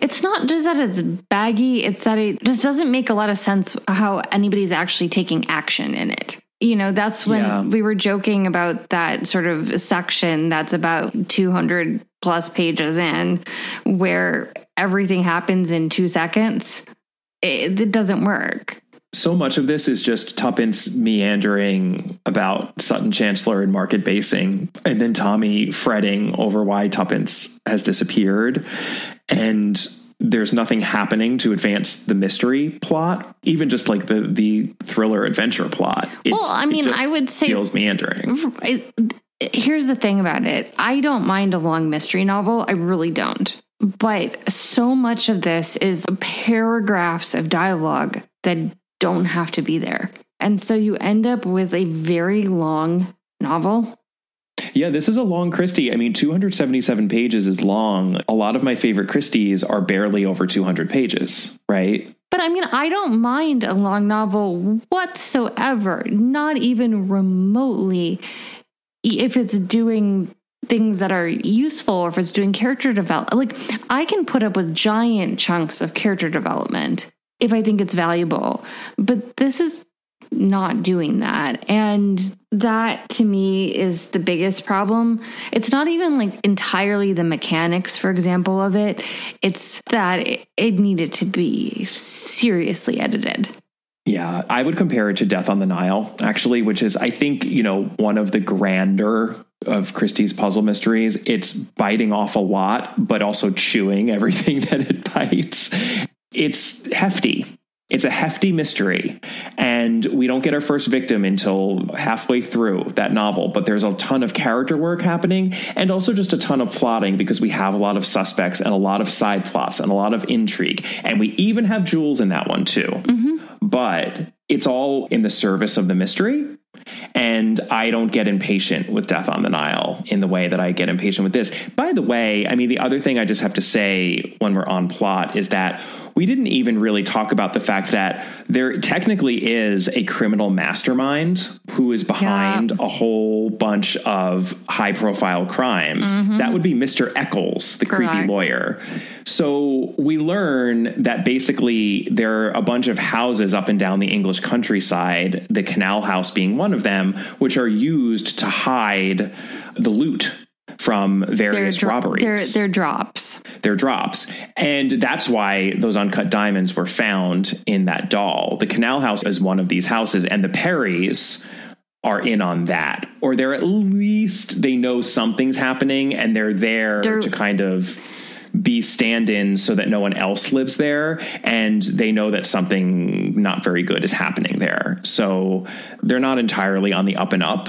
It's not just that it's baggy, it's that it just doesn't make a lot of sense how anybody's actually taking action in it. You know, that's when Yeah. we were joking about that sort of section that's about 200 plus pages in where everything happens in two seconds. It, it doesn't work. So much of this is just Tuppence meandering about Sutton Chancellor and market basing, and then Tommy fretting over why Tuppence has disappeared. And there's nothing happening to advance the mystery plot, even just like the the thriller adventure plot. It's, Well, I it mean, just I would say- feels meandering. Here's the thing about it I don't mind a long mystery novel. I really don't. But so much of this is paragraphs of dialogue that don't have to be there. And so you end up with a very long novel. Yeah, this is a long Christie. I mean, 277 pages is long. A lot of my favorite Christies are barely over 200 pages, right? But I mean, I don't mind a long novel whatsoever, not even remotely, if it's doing things that are useful or if it's doing character development. Like, I can put up with giant chunks of character development if I think it's valuable. But this is not doing that. And that to me is the biggest problem. It's not even like entirely the mechanics, for example, of it. It's that it, it needed to be seriously edited. Yeah, I would compare it to Death on the Nile, actually, which is, I think, you know, one of the grander of Christie's puzzle mysteries. It's biting off a lot, but also chewing everything [LAUGHS] that it bites. It's hefty. It's a hefty mystery. And we don't get our first victim until halfway through that novel. But there's a ton of character work happening and also just a ton of plotting because we have a lot of suspects and a lot of side plots and a lot of intrigue. And we even have jewels in that one too. Mm-hmm. But it's all in the service of the mystery. And I don't get impatient with Death on the Nile in the way that I get impatient with this. By the way, I mean, the other thing I just have to say when we're on plot is that we didn't even really talk about the fact that there technically is a criminal mastermind who is behind a whole bunch of high profile crimes. Mm-hmm. That would be Mr. Eccles, the creepy lawyer. So we learn that basically there are a bunch of houses up and down the English countryside, the Canal House being one of them, which are used to hide the loot from various dro- robberies They're, they're drops. their drops. And that's why those uncut diamonds were found in that doll. The Canal House is one of these houses, and the Perrys are in on that. Or they're at least, they know something's happening and they're there They're- to kind of be stand in so that no one else lives there. And they know that something not very good is happening there. So they're not entirely on the up and up.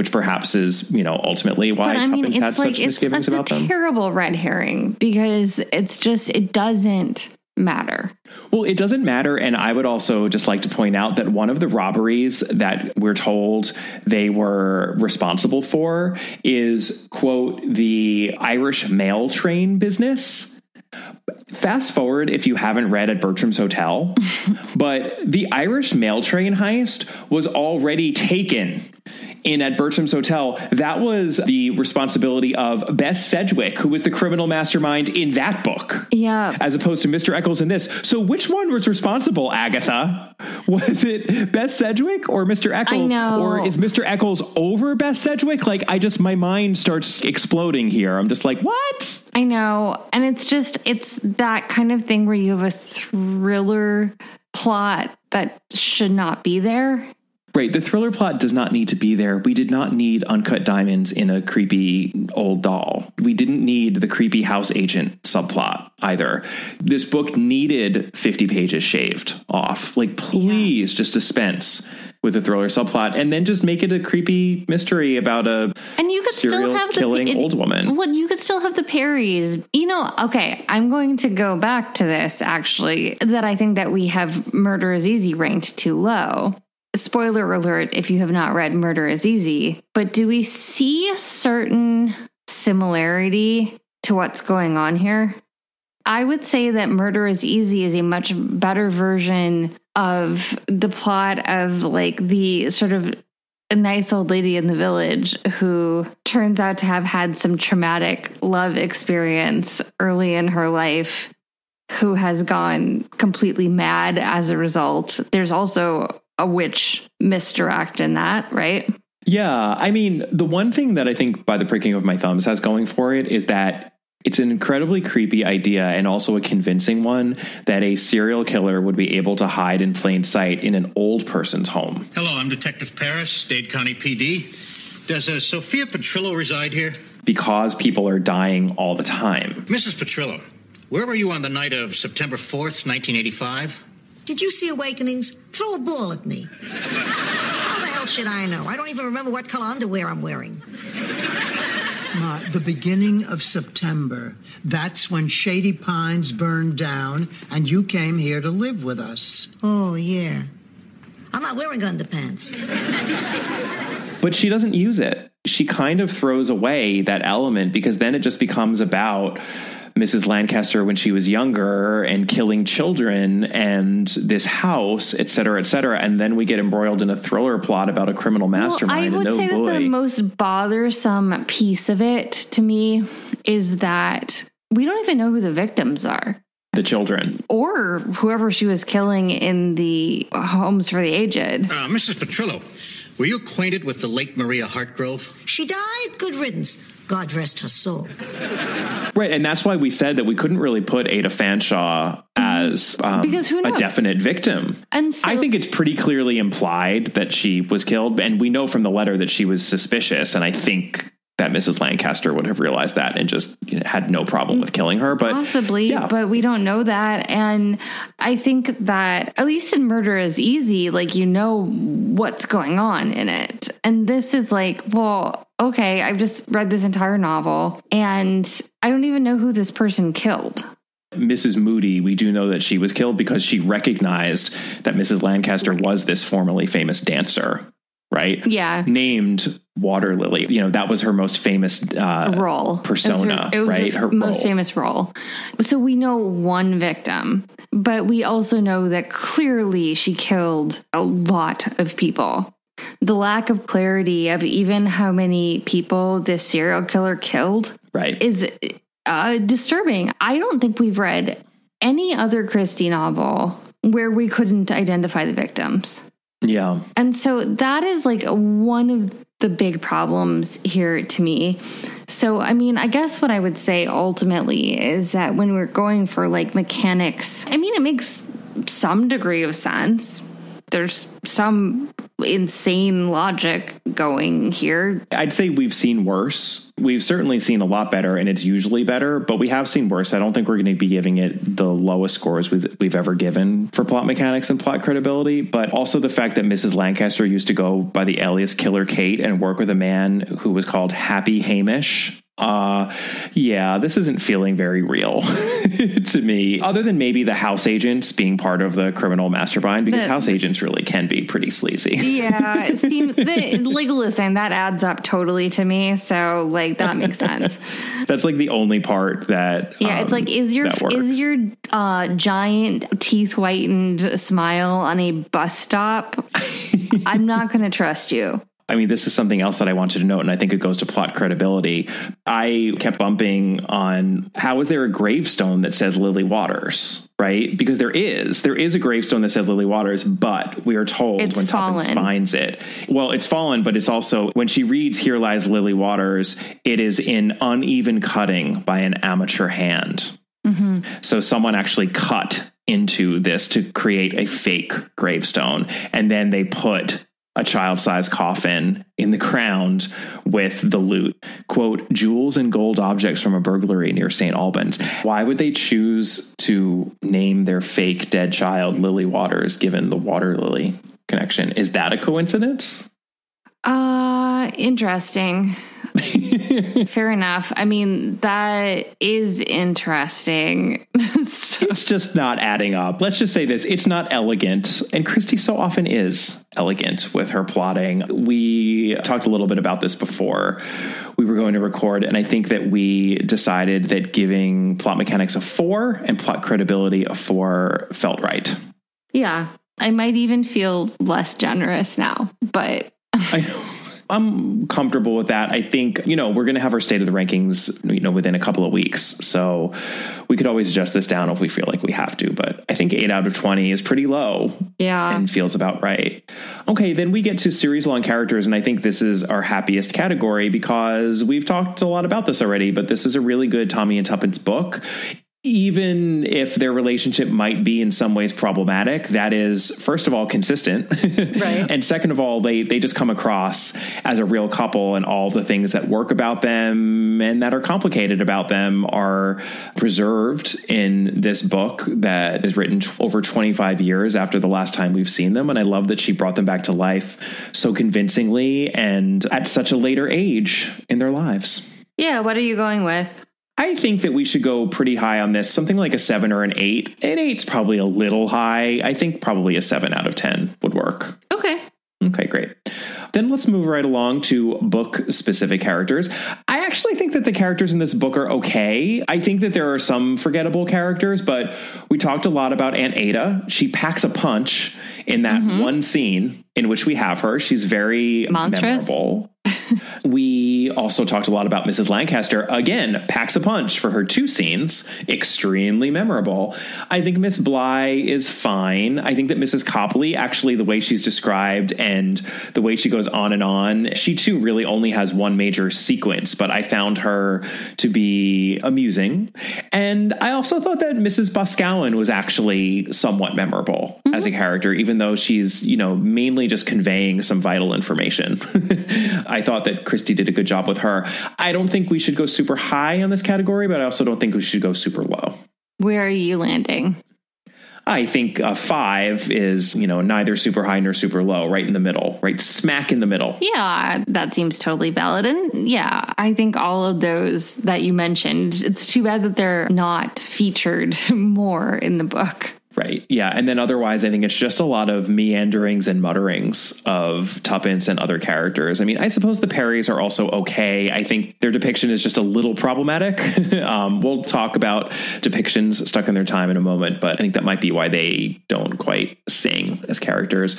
Which perhaps is, you know, ultimately why But I mean, Tuppence had like such misgivings it's a about them. terrible red herring because it's just it doesn't matter. Well, it doesn't matter. And I would also just like to point out that one of the robberies that we're told they were responsible for is, quote, the Irish mail train business. Fast forward if you haven't read at Bertram's Hotel, [LAUGHS] but the Irish mail train heist was already taken in at Bertram's Hotel. That was the responsibility of Bess Sedgwick, who was the criminal mastermind in that book Yeah. as opposed to Mr. Eccles in this. So which one was responsible, Agatha? Was it Bess Sedgwick or Mr. Eccles? know. Or is Mr. Eccles over Bess Sedgwick? Like I just my mind starts exploding here. I'm just like, what? I know. And it's just, it's that kind of thing where you have a thriller plot that should not be there. Right. The thriller plot does not need to be there. We did not need uncut diamonds in a creepy old doll. We didn't need the creepy house agent subplot either. This book needed 50 pages shaved off. Like, please just dispense with the thriller subplot and then just make it a creepy mystery about a and you could still have the killing it- old woman. Well, you could still have the Perrys. You know, okay, I'm going to go back to this actually. That I think that we have Murder is Easy ranked too low. Spoiler alert if you have not read Murder is Easy, but do we see a certain similarity to what's going on here? I would say that Murder is Easy is a much better version of the plot of like the sort of a nice old lady in the village who turns out to have had some traumatic love experience early in her life who has gone completely mad as a result. There's also a witch misdirect in that, right? Yeah, I mean, the one thing that I think by the pricking of my thumbs has going for it is that it's an incredibly creepy idea and also a convincing one that a serial killer would be able to hide in plain sight in an old person's home. Hello, I'm Detective Paris, Dade County PD. Does uh, Sophia Petrillo reside here? because people are dying all the time. Mrs. Petrillo, where were you on the night of September 4th, 1985? Did you see Awakenings? Throw a ball at me. How the hell should I know? I don't even remember what color underwear I'm wearing. Ma, the beginning of September. That's when Shady Pines burned down and you came here to live with us. Oh, yeah. I'm not wearing underpants. But she doesn't use it. She kind of throws away that element because then it just becomes about Mrs. Lancaster when she was younger and killing children and this house, et cetera, et cetera. And then we get embroiled in a thriller plot about a criminal mastermind. Well, I would and say oh that boy. the most bothersome piece of it to me is that we don't even know who the victims are. the children. Or whoever she was killing in the homes for the aged. Uh, Mrs. Petrillo, were you acquainted with the late Maria Hartgrove? She died. Good riddance. God rest her soul. Right, and that's why we said that we couldn't really put Ada Fanshawe as um, Mm-hmm. Because who knows? a definite victim. And so, I think it's pretty clearly implied that she was killed, and we know from the letter that she was suspicious. And I think that Mrs. Lancaster would have realized that and just had no problem with killing her. But Possibly, yeah. but we don't know that. And I think that, at least in Murder is Easy, like you know what's going on in it. And this is like, well, okay, I've just read this entire novel and I don't even know who this person killed. Mrs. Moody, we do know that she was killed because she recognized that Mrs. Lancaster was this formerly famous dancer, right? Yeah. Named Water Lily. You know, that was her most famous uh, role persona, It was her, right? her most role. famous role. So we know one victim, but we also know that clearly she killed a lot of people. The lack of clarity of even how many people this serial killer killed right. is uh, disturbing. I don't think we've read any other Christie novel where we couldn't identify the victims. Yeah. And so that is like one of the big problems here to me. So, I mean, I guess what I would say ultimately is that when we're going for like mechanics, I mean, it makes some degree of sense. There's some insane logic going here. I'd say we've seen worse. We've certainly seen a lot better, and it's usually better, but we have seen worse. I don't think we're going to be giving it the lowest scores we've, we've ever given for plot mechanics and plot credibility, but also the fact that Mrs. Lancaster used to go by the alias Killer Kate and work with a man who was called Happy Hamish. Uh, yeah, this isn't feeling very real [LAUGHS] to me, other than maybe the house agents being part of the criminal mastermind, because The- house agents really can be pretty sleazy. [LAUGHS] Yeah, it seems the, like listen, that adds up totally to me. So like that makes sense. [LAUGHS] That's like the only part that Yeah, it's um, like is your is your uh, giant teeth whitened smile on a bus stop? I'm not going to trust you. I mean, this is something else that I wanted to note, and I think it goes to plot credibility. I kept bumping on how is there a gravestone that says Lily Waters, right? Because there is. There is a gravestone that says Lily Waters, but we are told It's when fallen. finds it. Well, it's fallen, but it's also when she reads Here Lies Lily Waters, it is in uneven cutting by an amateur hand. Mm-hmm. So someone actually cut into this to create a fake gravestone, and then they put a child sized coffin in the ground with the loot. Quote, jewels and gold objects from a burglary near St. Albans. Why would they choose to name their fake dead child Lily Waters given the water lily connection? Is that a coincidence? Uh, interesting. [LAUGHS] Fair enough. I mean, that is interesting. [LAUGHS] so. It's just not adding up. Let's just say this it's not elegant. And Christie so often is elegant with her plotting. We talked a little bit about this before we were going to record. And I think that we decided that giving plot mechanics a four and plot credibility a four felt right. Yeah. I might even feel less generous now, but. [LAUGHS] I know. I'm comfortable with that. I think, you know, we're going to have our state of the rankings, you know, within a couple of weeks. So we could always adjust this down if we feel like we have to. But I think eight out of 20 is pretty low. Yeah. And feels about right. Okay. Then we get to series long characters. And I think this is our happiest category because we've talked a lot about this already, but this is a really good Tommy and Tuppence book even if their relationship might be in some ways problematic, that is first of all consistent, [LAUGHS] right? and second of all, they they just come across as a real couple, and all the things that work about them and that are complicated about them are preserved in this book that is written over 25 years after the last time we've seen them. And I love that she brought them back to life so convincingly and at such a later age in their lives. Yeah, what are you going with? I think that we should go pretty high on this, something like a seven or an eight. An eight's probably a little high. I think probably a seven out of 10 would work. Okay. Okay, great. Then let's move right along to book specific characters. I actually think that the characters in this book are okay. I think that there are some forgettable characters, but we talked a lot about Aunt Ada. She packs a punch in that mm-hmm. one scene in which we have her. She's very Monstrous. memorable. [LAUGHS] we also talked a lot about Mrs. Lancaster. Again, packs a punch for her two scenes, extremely memorable. I think Miss Bligh is fine. I think that Mrs. Copley, actually, the way she's described and the way she goes on and on, she too really only has one major sequence, but I found her to be amusing. And I also thought that Mrs. Boscowan was actually somewhat memorable mm-hmm. as a character, even though she's, you know, mainly just conveying some vital information. [LAUGHS] I thought that Christie did a good job with her. I don't think we should go super high on this category, but I also don't think we should go super low. Where are you landing? I think a five is, you know, neither super high nor super low, right in the middle, right smack in the middle. Yeah, that seems totally valid. And yeah, I think all of those that you mentioned, it's too bad that they're not featured [LAUGHS] more in the book. Right. Yeah. And then otherwise, I think it's just a lot of meanderings and mutterings of Tuppence and other characters. I mean, I suppose the Perrys are also okay. I think their depiction is just a little problematic. [LAUGHS] um, we'll talk about depictions stuck in their time in a moment, but I think that might be why they don't quite sing as characters.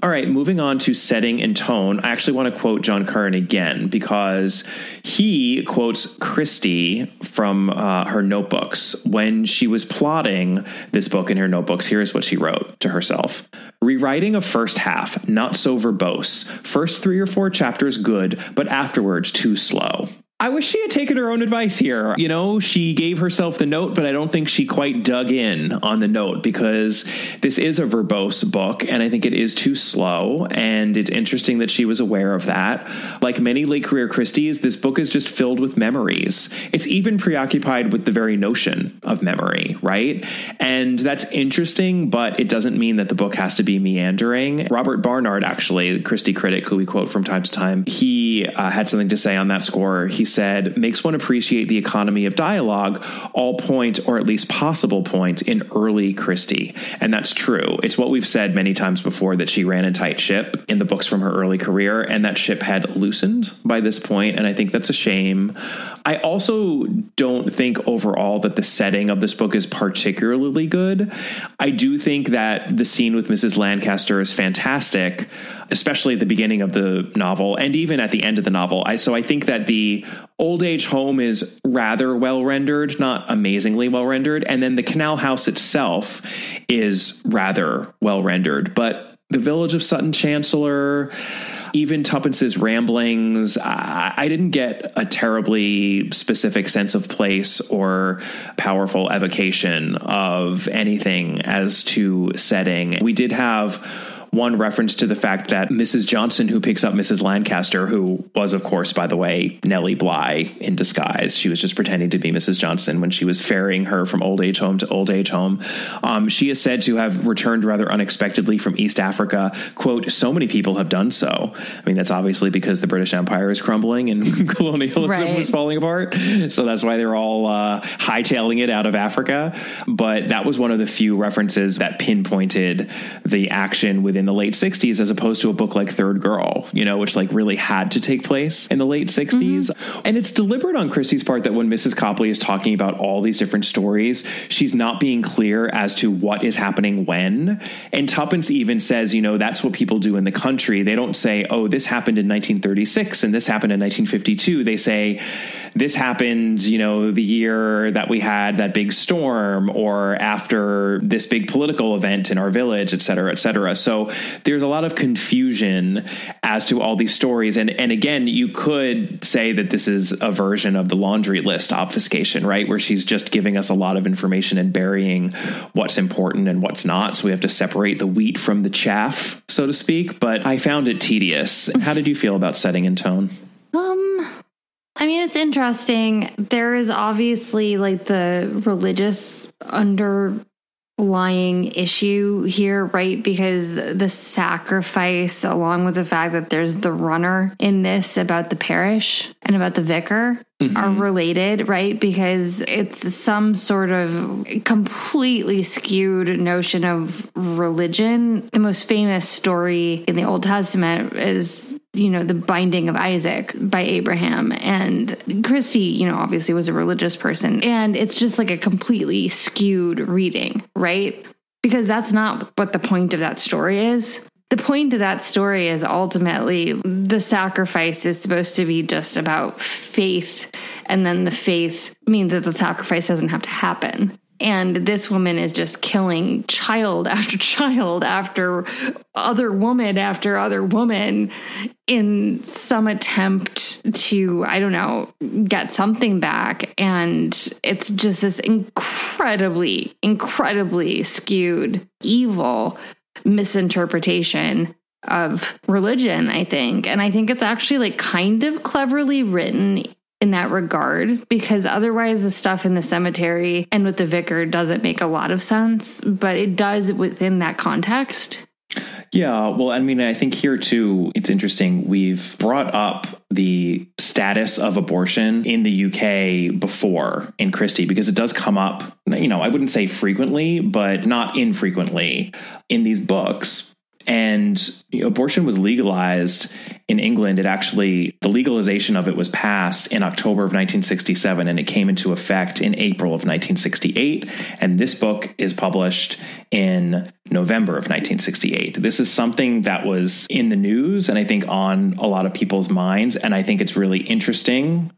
All right. Moving on to setting and tone. I actually want to quote John Curran again because he quotes Christie from uh, her notebooks when she was plotting this book in her notebooks, here's what she wrote to herself Rewriting a first half, not so verbose. First three or four chapters good, but afterwards too slow. I wish she had taken her own advice here. You know, she gave herself the note, but I don't think she quite dug in on the note because this is a verbose book and I think it is too slow. And it's interesting that she was aware of that. Like many late career Christies, this book is just filled with memories. It's even preoccupied with the very notion of memory, right? And that's interesting, but it doesn't mean that the book has to be meandering. Robert Barnard, actually, Christie critic who we quote from time to time, he uh, had something to say on that score. He said, makes one appreciate the economy of dialogue, all point or at least possible point in early Christie. And that's true. It's what we've said many times before that she ran a tight ship in the books from her early career, and that ship had loosened by this point, and I think that's a shame. I also don't think overall that the setting of this book is particularly good. I do think that the scene with Mrs. Lancaster is fantastic, especially at the beginning of the novel and even at the end of the novel. I, so I think that the old age home is rather well rendered, not amazingly well rendered. And then the canal house itself is rather well rendered. But the village of Sutton Chancellor, even Tuppence's ramblings, I, I, didn't get a terribly specific sense of place or powerful evocation of anything as to setting. We did have one reference to the fact that Mrs. Johnson, who picks up Mrs. Lancaster, who was, of course, by the way, Nellie Bligh in disguise, she was just pretending to be Mrs. Johnson when she was ferrying her from old age home to old age home. Um, she is said to have returned rather unexpectedly from East Africa. Quote, so many people have done so. I mean, that's obviously because the British Empire is crumbling and [LAUGHS] colonialism Right. was falling apart. So that's why they're all uh, hightailing it out of Africa. But that was one of the few references that pinpointed the action within the late 60s as opposed to a book like Third Girl, you know, which like really had to take place in the late 60s. Mm-hmm. And it's deliberate on Christie's part that when Mrs. Copley is talking about all these different stories, she's not being clear as to what is happening when. And Tuppence even says, you know, that's what people do in the country. They don't say, oh, this happened in 1936 and this happened in 1952. They say, this happened, you know, the year that we had that big storm or after this big political event in our village, et cetera, et cetera. So there's a lot of confusion as to all these stories. And, and again, you could say that this is a version of the laundry list obfuscation, right? Where she's just giving us a lot of information and burying what's important and what's not. So we have to separate the wheat from the chaff, so to speak. But I found it tedious. How did you feel about setting and tone? Um, I mean, it's interesting. There is obviously like the religious underlying issue here, right? Because the sacrifice, along with the fact that there's the runner in this about the parish and about the vicar. Mm-hmm. Are related, right? Because it's some sort of completely skewed notion of religion. The most famous story in the Old Testament is you know, the binding of Isaac by Abraham. And Christie, you know, obviously was a religious person. And it's just like a completely skewed reading, right? Because that's not what the point of that story is. The point of that story is ultimately the sacrifice is supposed to be just about faith. And then the faith means that the sacrifice doesn't have to happen. And this woman is just killing child [LAUGHS] after child after other woman after other woman in some attempt to, I don't know, get something back. And it's just this incredibly, incredibly skewed, evil misinterpretation of religion, I think. And I think it's actually like kind of cleverly written in that regard because otherwise the stuff in the cemetery and with the vicar doesn't make a lot of sense, but it does within that context. Yeah, well, I mean, I think here too, it's interesting. We've brought up the status of abortion in the UK before in Christie because it does come up, you know, I wouldn't say frequently, but not infrequently in these books. And you know, abortion was legalized in England. It actually, the legalization of it was passed in October of 1967 and it came into effect in April of 1968. And this book is published in November of 1968. This is something that was in the news and I think on a lot of people's minds. And I think it's really interesting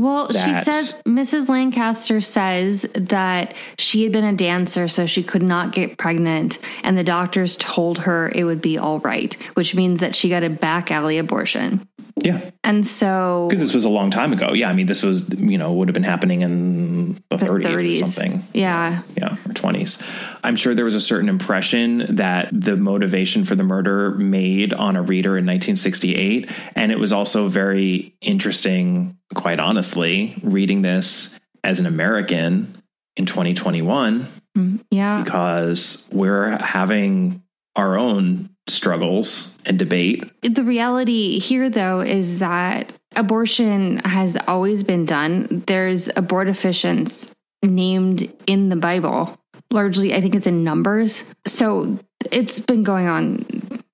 Well, that- she says, Mrs. Lancaster says that she had been a dancer, so she could not get pregnant. And the doctors told her it would be all right, which means that she got a back alley abortion. Yeah. And so Because this was a long time ago. Yeah. I mean, this was, you know, would have been happening in the, 30s, 30s. or something. Yeah. yeah, or 20s. I'm sure there was a certain impression that the motivation for the murder made on a reader in 1968. And it was also very interesting, quite honestly, reading this as an American in 2021 mm, Yeah. because we're having our own struggles and debate. The reality here, though, is that abortion has always been done. There's abortifacients named in the Bible. Largely, I think it's in numbers. So it's been going on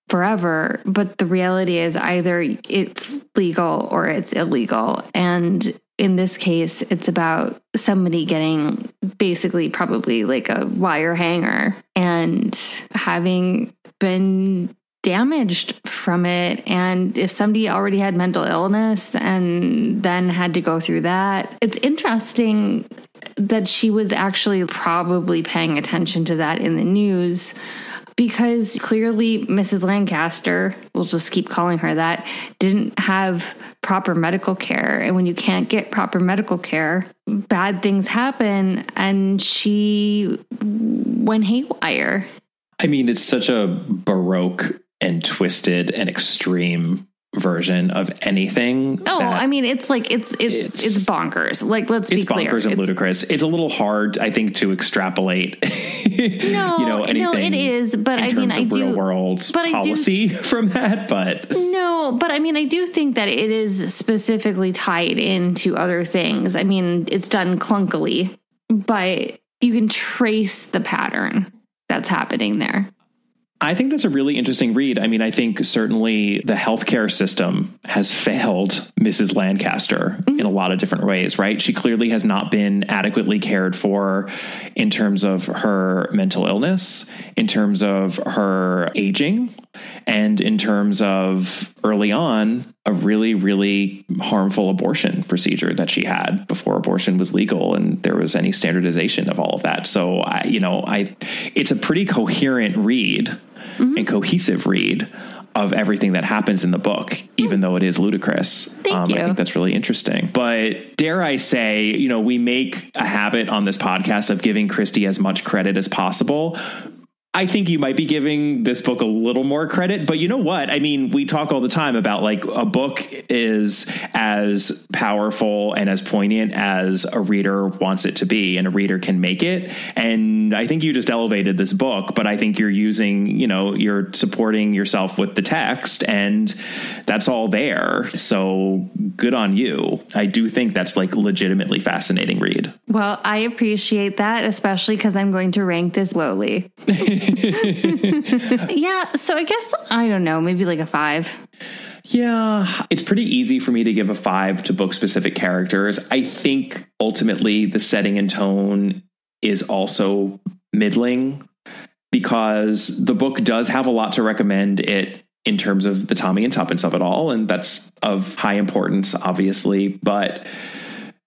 forever. But the reality is either it's legal or it's illegal. And in this case, it's about somebody getting basically probably like a wire hanger and having been damaged from it. And if somebody already had mental illness and then had to go through that, it's interesting that she was actually probably paying attention to that in the news because clearly Mrs. Lancaster, we'll just keep calling her that, didn't have proper medical care. And when you can't get proper medical care, bad things happen. And she went haywire. I mean, it's such a baroque and twisted and extreme version of anything. Oh, I mean, it's like it's it's it's, bonkers. Like, let's be it's clear. bonkers and It's- ludicrous. It's a little hard, I think, to extrapolate. No, [LAUGHS] you know, no, it is. But I mean, I do. world but I do- policy [LAUGHS] from that. But No, but I mean, I do think that it is specifically tied into other things. I mean, it's done clunkily, but you can trace the pattern that's happening there. I think that's a really interesting read. I mean, I think certainly the healthcare system has failed Mrs. Lancaster mm-hmm. in a lot of different ways, right? She clearly has not been adequately cared for in terms of her mental illness, in terms of her aging, and in terms of early on a really, really harmful abortion procedure that she had before abortion was legal and there was any standardization of all of that. So I, you know, I, it's a pretty coherent read and cohesive read of everything that happens in the book, even though it is ludicrous. Thank um, I think that's really interesting. But dare I say, you know, we make a habit on this podcast of giving Christie as much credit as possible. I think you might be giving this book a little more credit, but you know what? I mean, we talk all the time about like a book is as powerful and as poignant as a reader wants it to be, and a reader can make it. And I think you just elevated this book, but I think you're using, you know, you're supporting yourself with the text, and that's all there. So good on you. I do think that's like legitimately fascinating read. Well, I appreciate that, especially because I'm going to rank this lowly. [LAUGHS] [LAUGHS] yeah, so I guess I don't know, maybe like a five. Yeah, it's pretty easy for me to give a five to book specific characters. I think ultimately the setting and tone is also middling because the book does have a lot to recommend it in terms of the Tommy and Tuppence of it all. And that's of high importance, obviously. But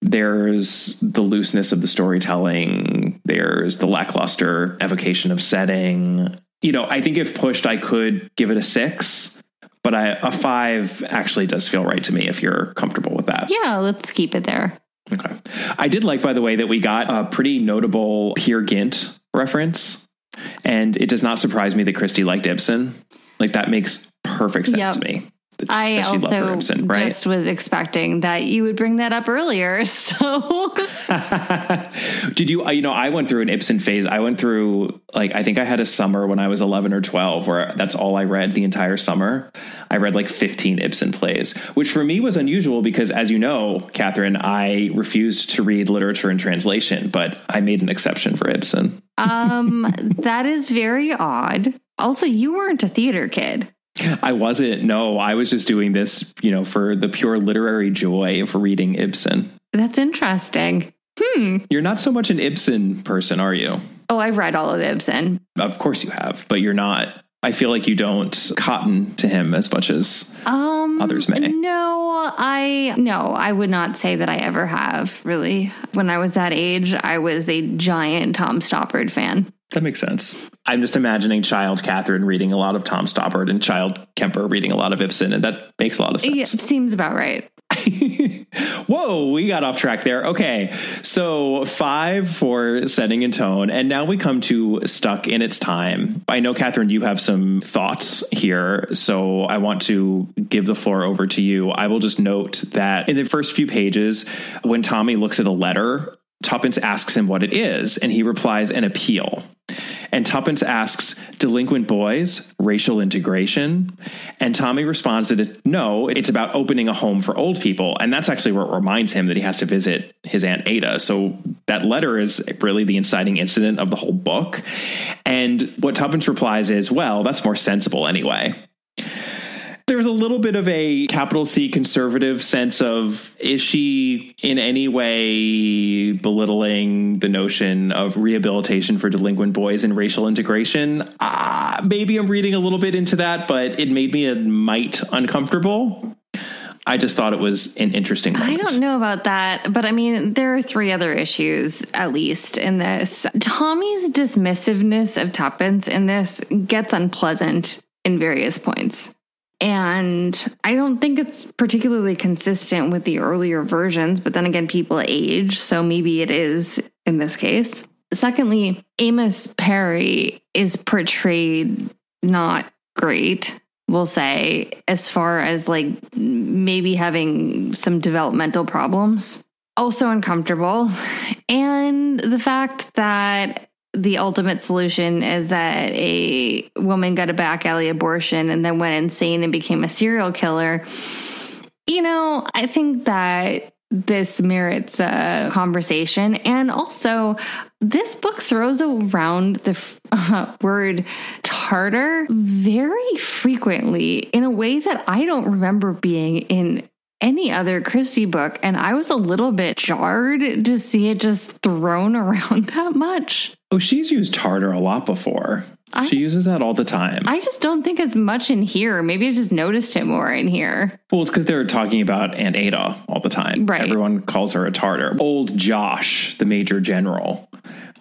there's the looseness of the storytelling, there's the lackluster evocation of setting. You know, I think if pushed, I could give it a six, but I, a five actually does feel right to me if you're comfortable with that. Yeah, let's keep it there. Okay. I did like, by the way, that we got a pretty notable Peer Gynt reference. And it does not surprise me that Christie liked Ibsen. Like, that makes perfect sense Yep. to me. That- I that she loved her also Ibsen, right? just was expecting that you would bring that up earlier. [LAUGHS] So [LAUGHS] Did you, you know, I went through an Ibsen phase. I went through, like, I think I had a summer when I was 11 or 12 where that's all I read the entire summer. I read like 15 Ibsen plays, which for me was unusual because, as you know, Catherine, I refused to read literature in translation, but I made an exception for Ibsen. um that is very odd. Also, you weren't a theater kid. I wasn't, no, I was just doing this, you know, for the pure literary joy of reading Ibsen. That's interesting. Hmm. You're not so much an Ibsen person, are you? Oh, I've read all of Ibsen. Of course you have, but you're not. I feel like you don't cotton to him as much as Um Others may. No, I no, I would not say that I ever have, really. When I was that age, I was a giant Tom Stoppard fan. That makes sense. I'm just imagining child Catherine reading a lot of Tom Stoppard and child Kemper reading a lot of Ibsen, and that makes a lot of sense. Yeah, seems about right. [LAUGHS] Whoa, we got off track there. Okay, so five for setting and tone, and now we come to stuck in its time. I know, Catherine, you have some thoughts here, so I want to give the floor over to you. I will just note that in the first few pages, when Tommy looks at a letter, Tuppence asks him what it is, and he replies, an appeal. And Tuppence asks, delinquent boys, racial integration? And Tommy responds that it, no, it's about opening a home for old people. And that's actually what reminds him that he has to visit his Aunt Ada. So that letter is really the inciting incident of the whole book. And what Tuppence replies is, well, that's more sensible anyway there's a little bit of a capital C conservative sense of is she in any way belittling the notion of rehabilitation for delinquent boys and racial integration? Uh, maybe I'm reading a little bit into that, but it made me a mite uncomfortable. I just thought it was an interesting I don't know about that, but I mean, there are three other issues, at least, in this. Tommy's dismissiveness of Tuppence in this gets unpleasant in various points. And I don't think it's particularly consistent with the earlier versions, but then again, people age, so maybe it is in this case. Secondly, Amos Perry is portrayed not great, we'll say, as far as like maybe having some developmental problems. Also uncomfortable. And the fact that the ultimate solution is that a woman got a back alley abortion and then went insane and became a serial killer. You know, I think that this merits a conversation. And also, this book throws around the uh, [LAUGHS] word tartar very frequently in a way that I don't remember being in any other Christie book. And I was a little bit jarred to see it just thrown [LAUGHS] around that much. Oh, she's used tartar a lot before. I, she uses that all the time. I just don't think as much in here. Maybe I just noticed it more in here. Well, it's because they're talking about Aunt Ada all the time. Right. Everyone calls her a tartar. Old Josh, the Major General,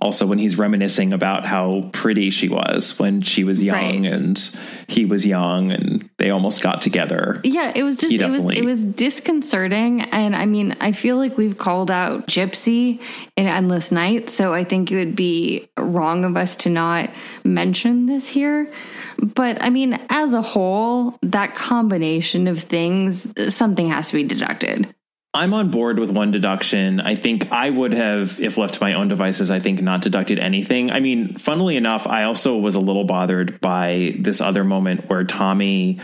also when he's reminiscing about how pretty she was when she was young right. and he was young and they almost got together. Yeah, it was just it was it was disconcerting and I mean, I feel like we've called out Gypsy in Endless Night, so I think it would be wrong of us to not mention this here. But I mean, as a whole, that combination of things, something has to be deducted. I'm on board with one deduction. I think I would have, if left to my own devices, I think not deducted anything. I mean, funnily enough, I also was a little bothered by this other moment where Tommy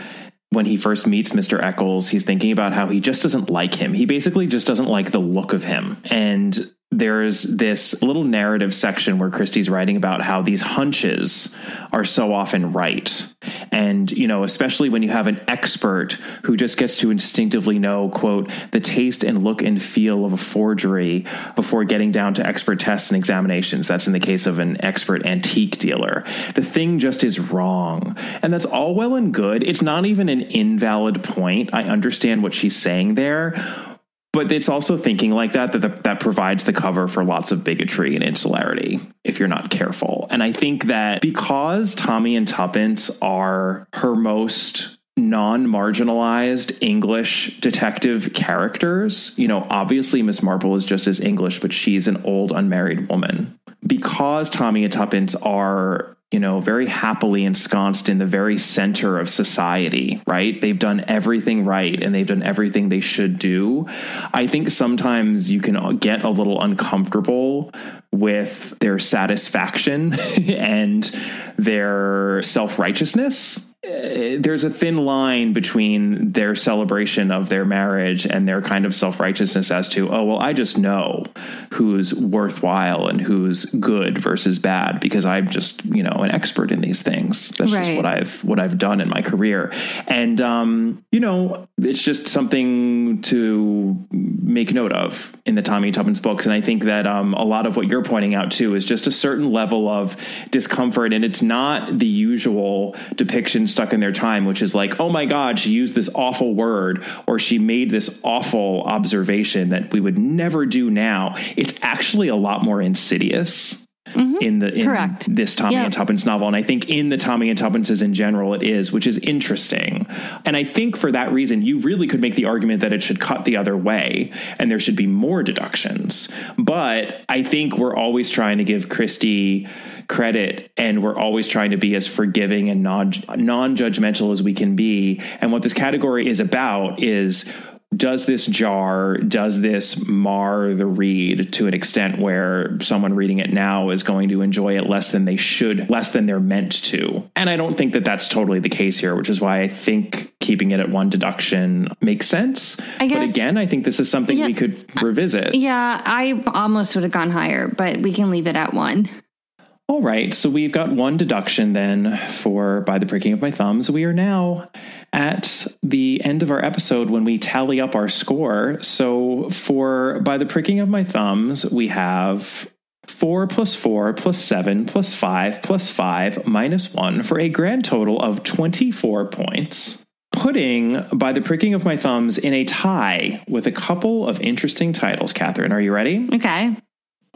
when he first meets Mr. Eccles, he's thinking about how he just doesn't like him. He basically just doesn't like the look of him. And there's this little narrative section where Christie's writing about how these hunches are so often right. And, you know, especially when you have an expert who just gets to instinctively know, quote, the taste and look and feel of a forgery before getting down to expert tests and examinations. That's in the case of an expert antique dealer. The thing just is wrong. And that's all well and good. It's not even an invalid point. I understand what she's saying there but it's also thinking like that that the, that provides the cover for lots of bigotry and insularity if you're not careful. And I think that because Tommy and Tuppence are her most non-marginalized English detective characters, you know, obviously Miss Marple is just as English, but she's an old unmarried woman. Because Tommy and Tuppence are you know, very happily ensconced in the very center of society, right? They've done everything right and they've done everything they should do. I think sometimes you can get a little uncomfortable with their satisfaction [LAUGHS] and their self righteousness uh, there's a thin line between their celebration of their marriage and their kind of self righteousness as to, oh, well, I just know who's worthwhile and who's good versus bad because I'm just, you know, an expert in these things. That's right. just what I've what I've done in my career. And um, you know, it's just something to make note of in the Tommy Tuppence books. And I think that um, a lot of what you're pointing out too is just a certain level of discomfort. And it's not the usual depiction stuck in their time, which is like, oh my God, she used this awful word or she made this awful observation that we would never do now. It's actually a lot more insidious. Mm-hmm. in the in Correct. this Tommy yep. and Tuppence novel. And I think in the Tommy and Tuppences in general it is, which is interesting. And I think for that reason, you really could make the argument that it should cut the other way and there should be more deductions. But I think we're always trying to give Christie credit and we're always trying to be as forgiving and non non-judgmental as we can be and what this category is about is does this jar, does this mar the read to an extent where someone reading it now is going to enjoy it less than they should, less than they're meant to? And I don't think that that's totally the case here, which is why I think keeping it at one deduction makes sense. I guess, but again, I think this is something yeah, we could revisit. Yeah, I almost would have gone higher, but we can leave it at one. All right, so we've got one deduction then for by the pricking of my thumbs. We are now at the end of our episode when we tally up our score. So for by the pricking of my thumbs, we have 4 plus 4 plus 7 plus 5 plus 5 minus 1 for a grand total of 24 points. Putting by the pricking of my thumbs in a tie with a couple of interesting titles. Catherine, are you ready? Okay.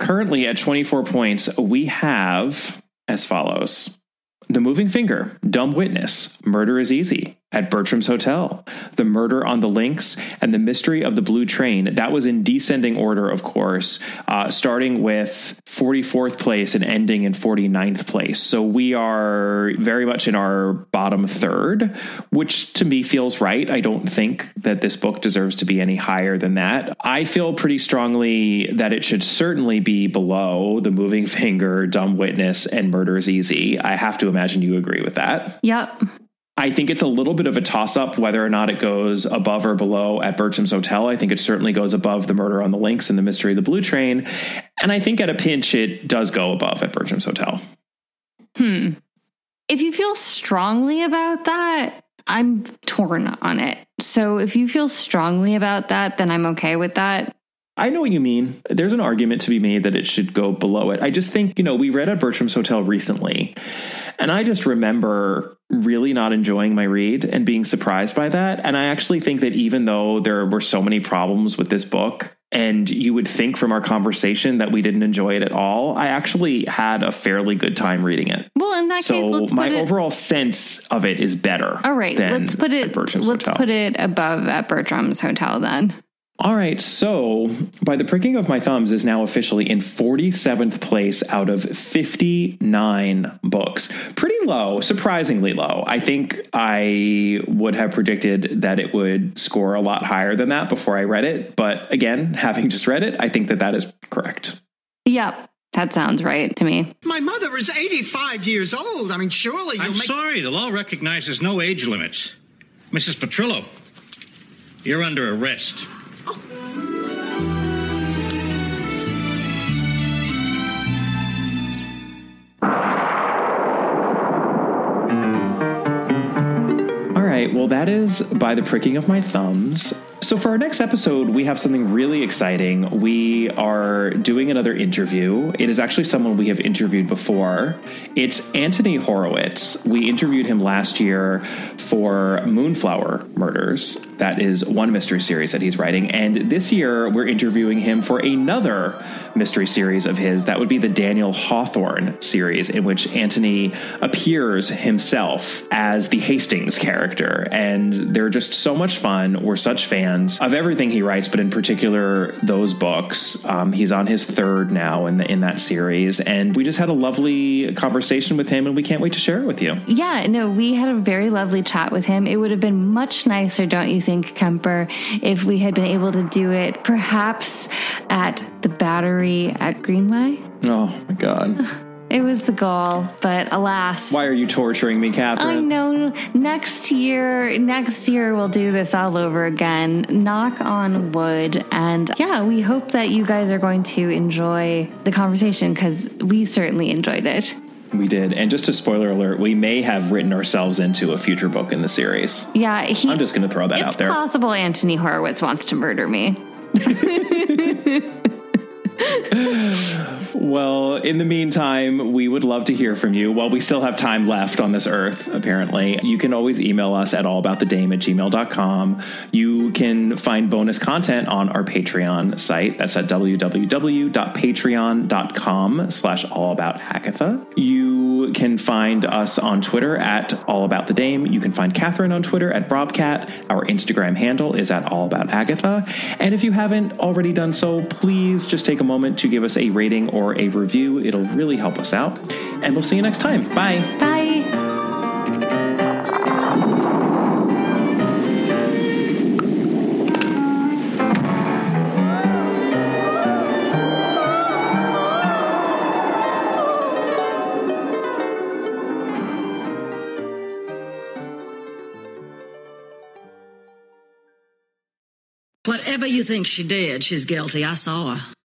Currently at 24 points, we have as follows The Moving Finger, Dumb Witness, Murder is Easy, at Bertram's Hotel, The Murder on the Links, and The Mystery of the Blue Train. That was in descending order, of course, uh, starting with 44th place and ending in 49th place. So we are very much in our bottom third, which to me feels right. I don't think that this book deserves to be any higher than that. I feel pretty strongly that it should certainly be below The Moving [LAUGHS] Finger, Dumb Witness, and Murder is Easy. I have to imagine you agree with that. Yep. I think it's a little bit of a toss up whether or not it goes above or below at Bertram's Hotel. I think it certainly goes above the murder on the links and the mystery of the blue train. And I think at a pinch, it does go above at Bertram's Hotel. Hmm. If you feel strongly about that, I'm torn on it. So if you feel strongly about that, then I'm okay with that. I know what you mean. There's an argument to be made that it should go below it. I just think, you know, we read at Bertram's Hotel recently, and I just remember really not enjoying my read and being surprised by that. And I actually think that even though there were so many problems with this book, and you would think from our conversation that we didn't enjoy it at all, I actually had a fairly good time reading it. Well, in that so case, let's my put it. overall sense of it is better. All right, let's put it. Let's Hotel. put it above at Bertram's Hotel then. All right, so by the pricking of my thumbs is now officially in 47th place out of 59 books. Pretty low, surprisingly low. I think I would have predicted that it would score a lot higher than that before I read it, but again, [LAUGHS] having just read it, I think that that is correct. Yep, that sounds right to me. My mother is 85 years old. I mean, surely you'll I'm make. sorry, the law recognizes no age limits. Mrs. Petrillo, you're under arrest. Right, well, that is by the pricking of my thumbs. So, for our next episode, we have something really exciting. We are doing another interview. It is actually someone we have interviewed before. It's Anthony Horowitz. We interviewed him last year for Moonflower Murders. That is one mystery series that he's writing. And this year, we're interviewing him for another mystery series of his. That would be the Daniel Hawthorne series, in which Anthony appears himself as the Hastings character. And they're just so much fun. We're such fans of everything he writes, but in particular those books. Um, he's on his third now in the, in that series, and we just had a lovely conversation with him, and we can't wait to share it with you. Yeah, no, we had a very lovely chat with him. It would have been much nicer, don't you think, Kemper, if we had been able to do it perhaps at the Battery at Greenway? Oh my god! [LAUGHS] It was the goal, but alas. Why are you torturing me, Catherine? I know. Next year, next year we'll do this all over again. Knock on wood. And yeah, we hope that you guys are going to enjoy the conversation because we certainly enjoyed it. We did, and just a spoiler alert: we may have written ourselves into a future book in the series. Yeah, he, I'm just going to throw that out there. possible Anthony Horowitz wants to murder me. [LAUGHS] [LAUGHS] Well, in the meantime, we would love to hear from you. While we still have time left on this earth, apparently, you can always email us at allaboutthedame at gmail.com. You can find bonus content on our Patreon site. That's at www.patreon.com slash allaboutagatha. You can find us on Twitter at allaboutthedame. You can find Catherine on Twitter at Brobcat. Our Instagram handle is at allaboutagatha. And if you haven't already done so, please just take a moment to give us a rating or a review. It'll really help us out. And we'll see you next time. Bye. Bye. Whatever you think she did, she's guilty. I saw her.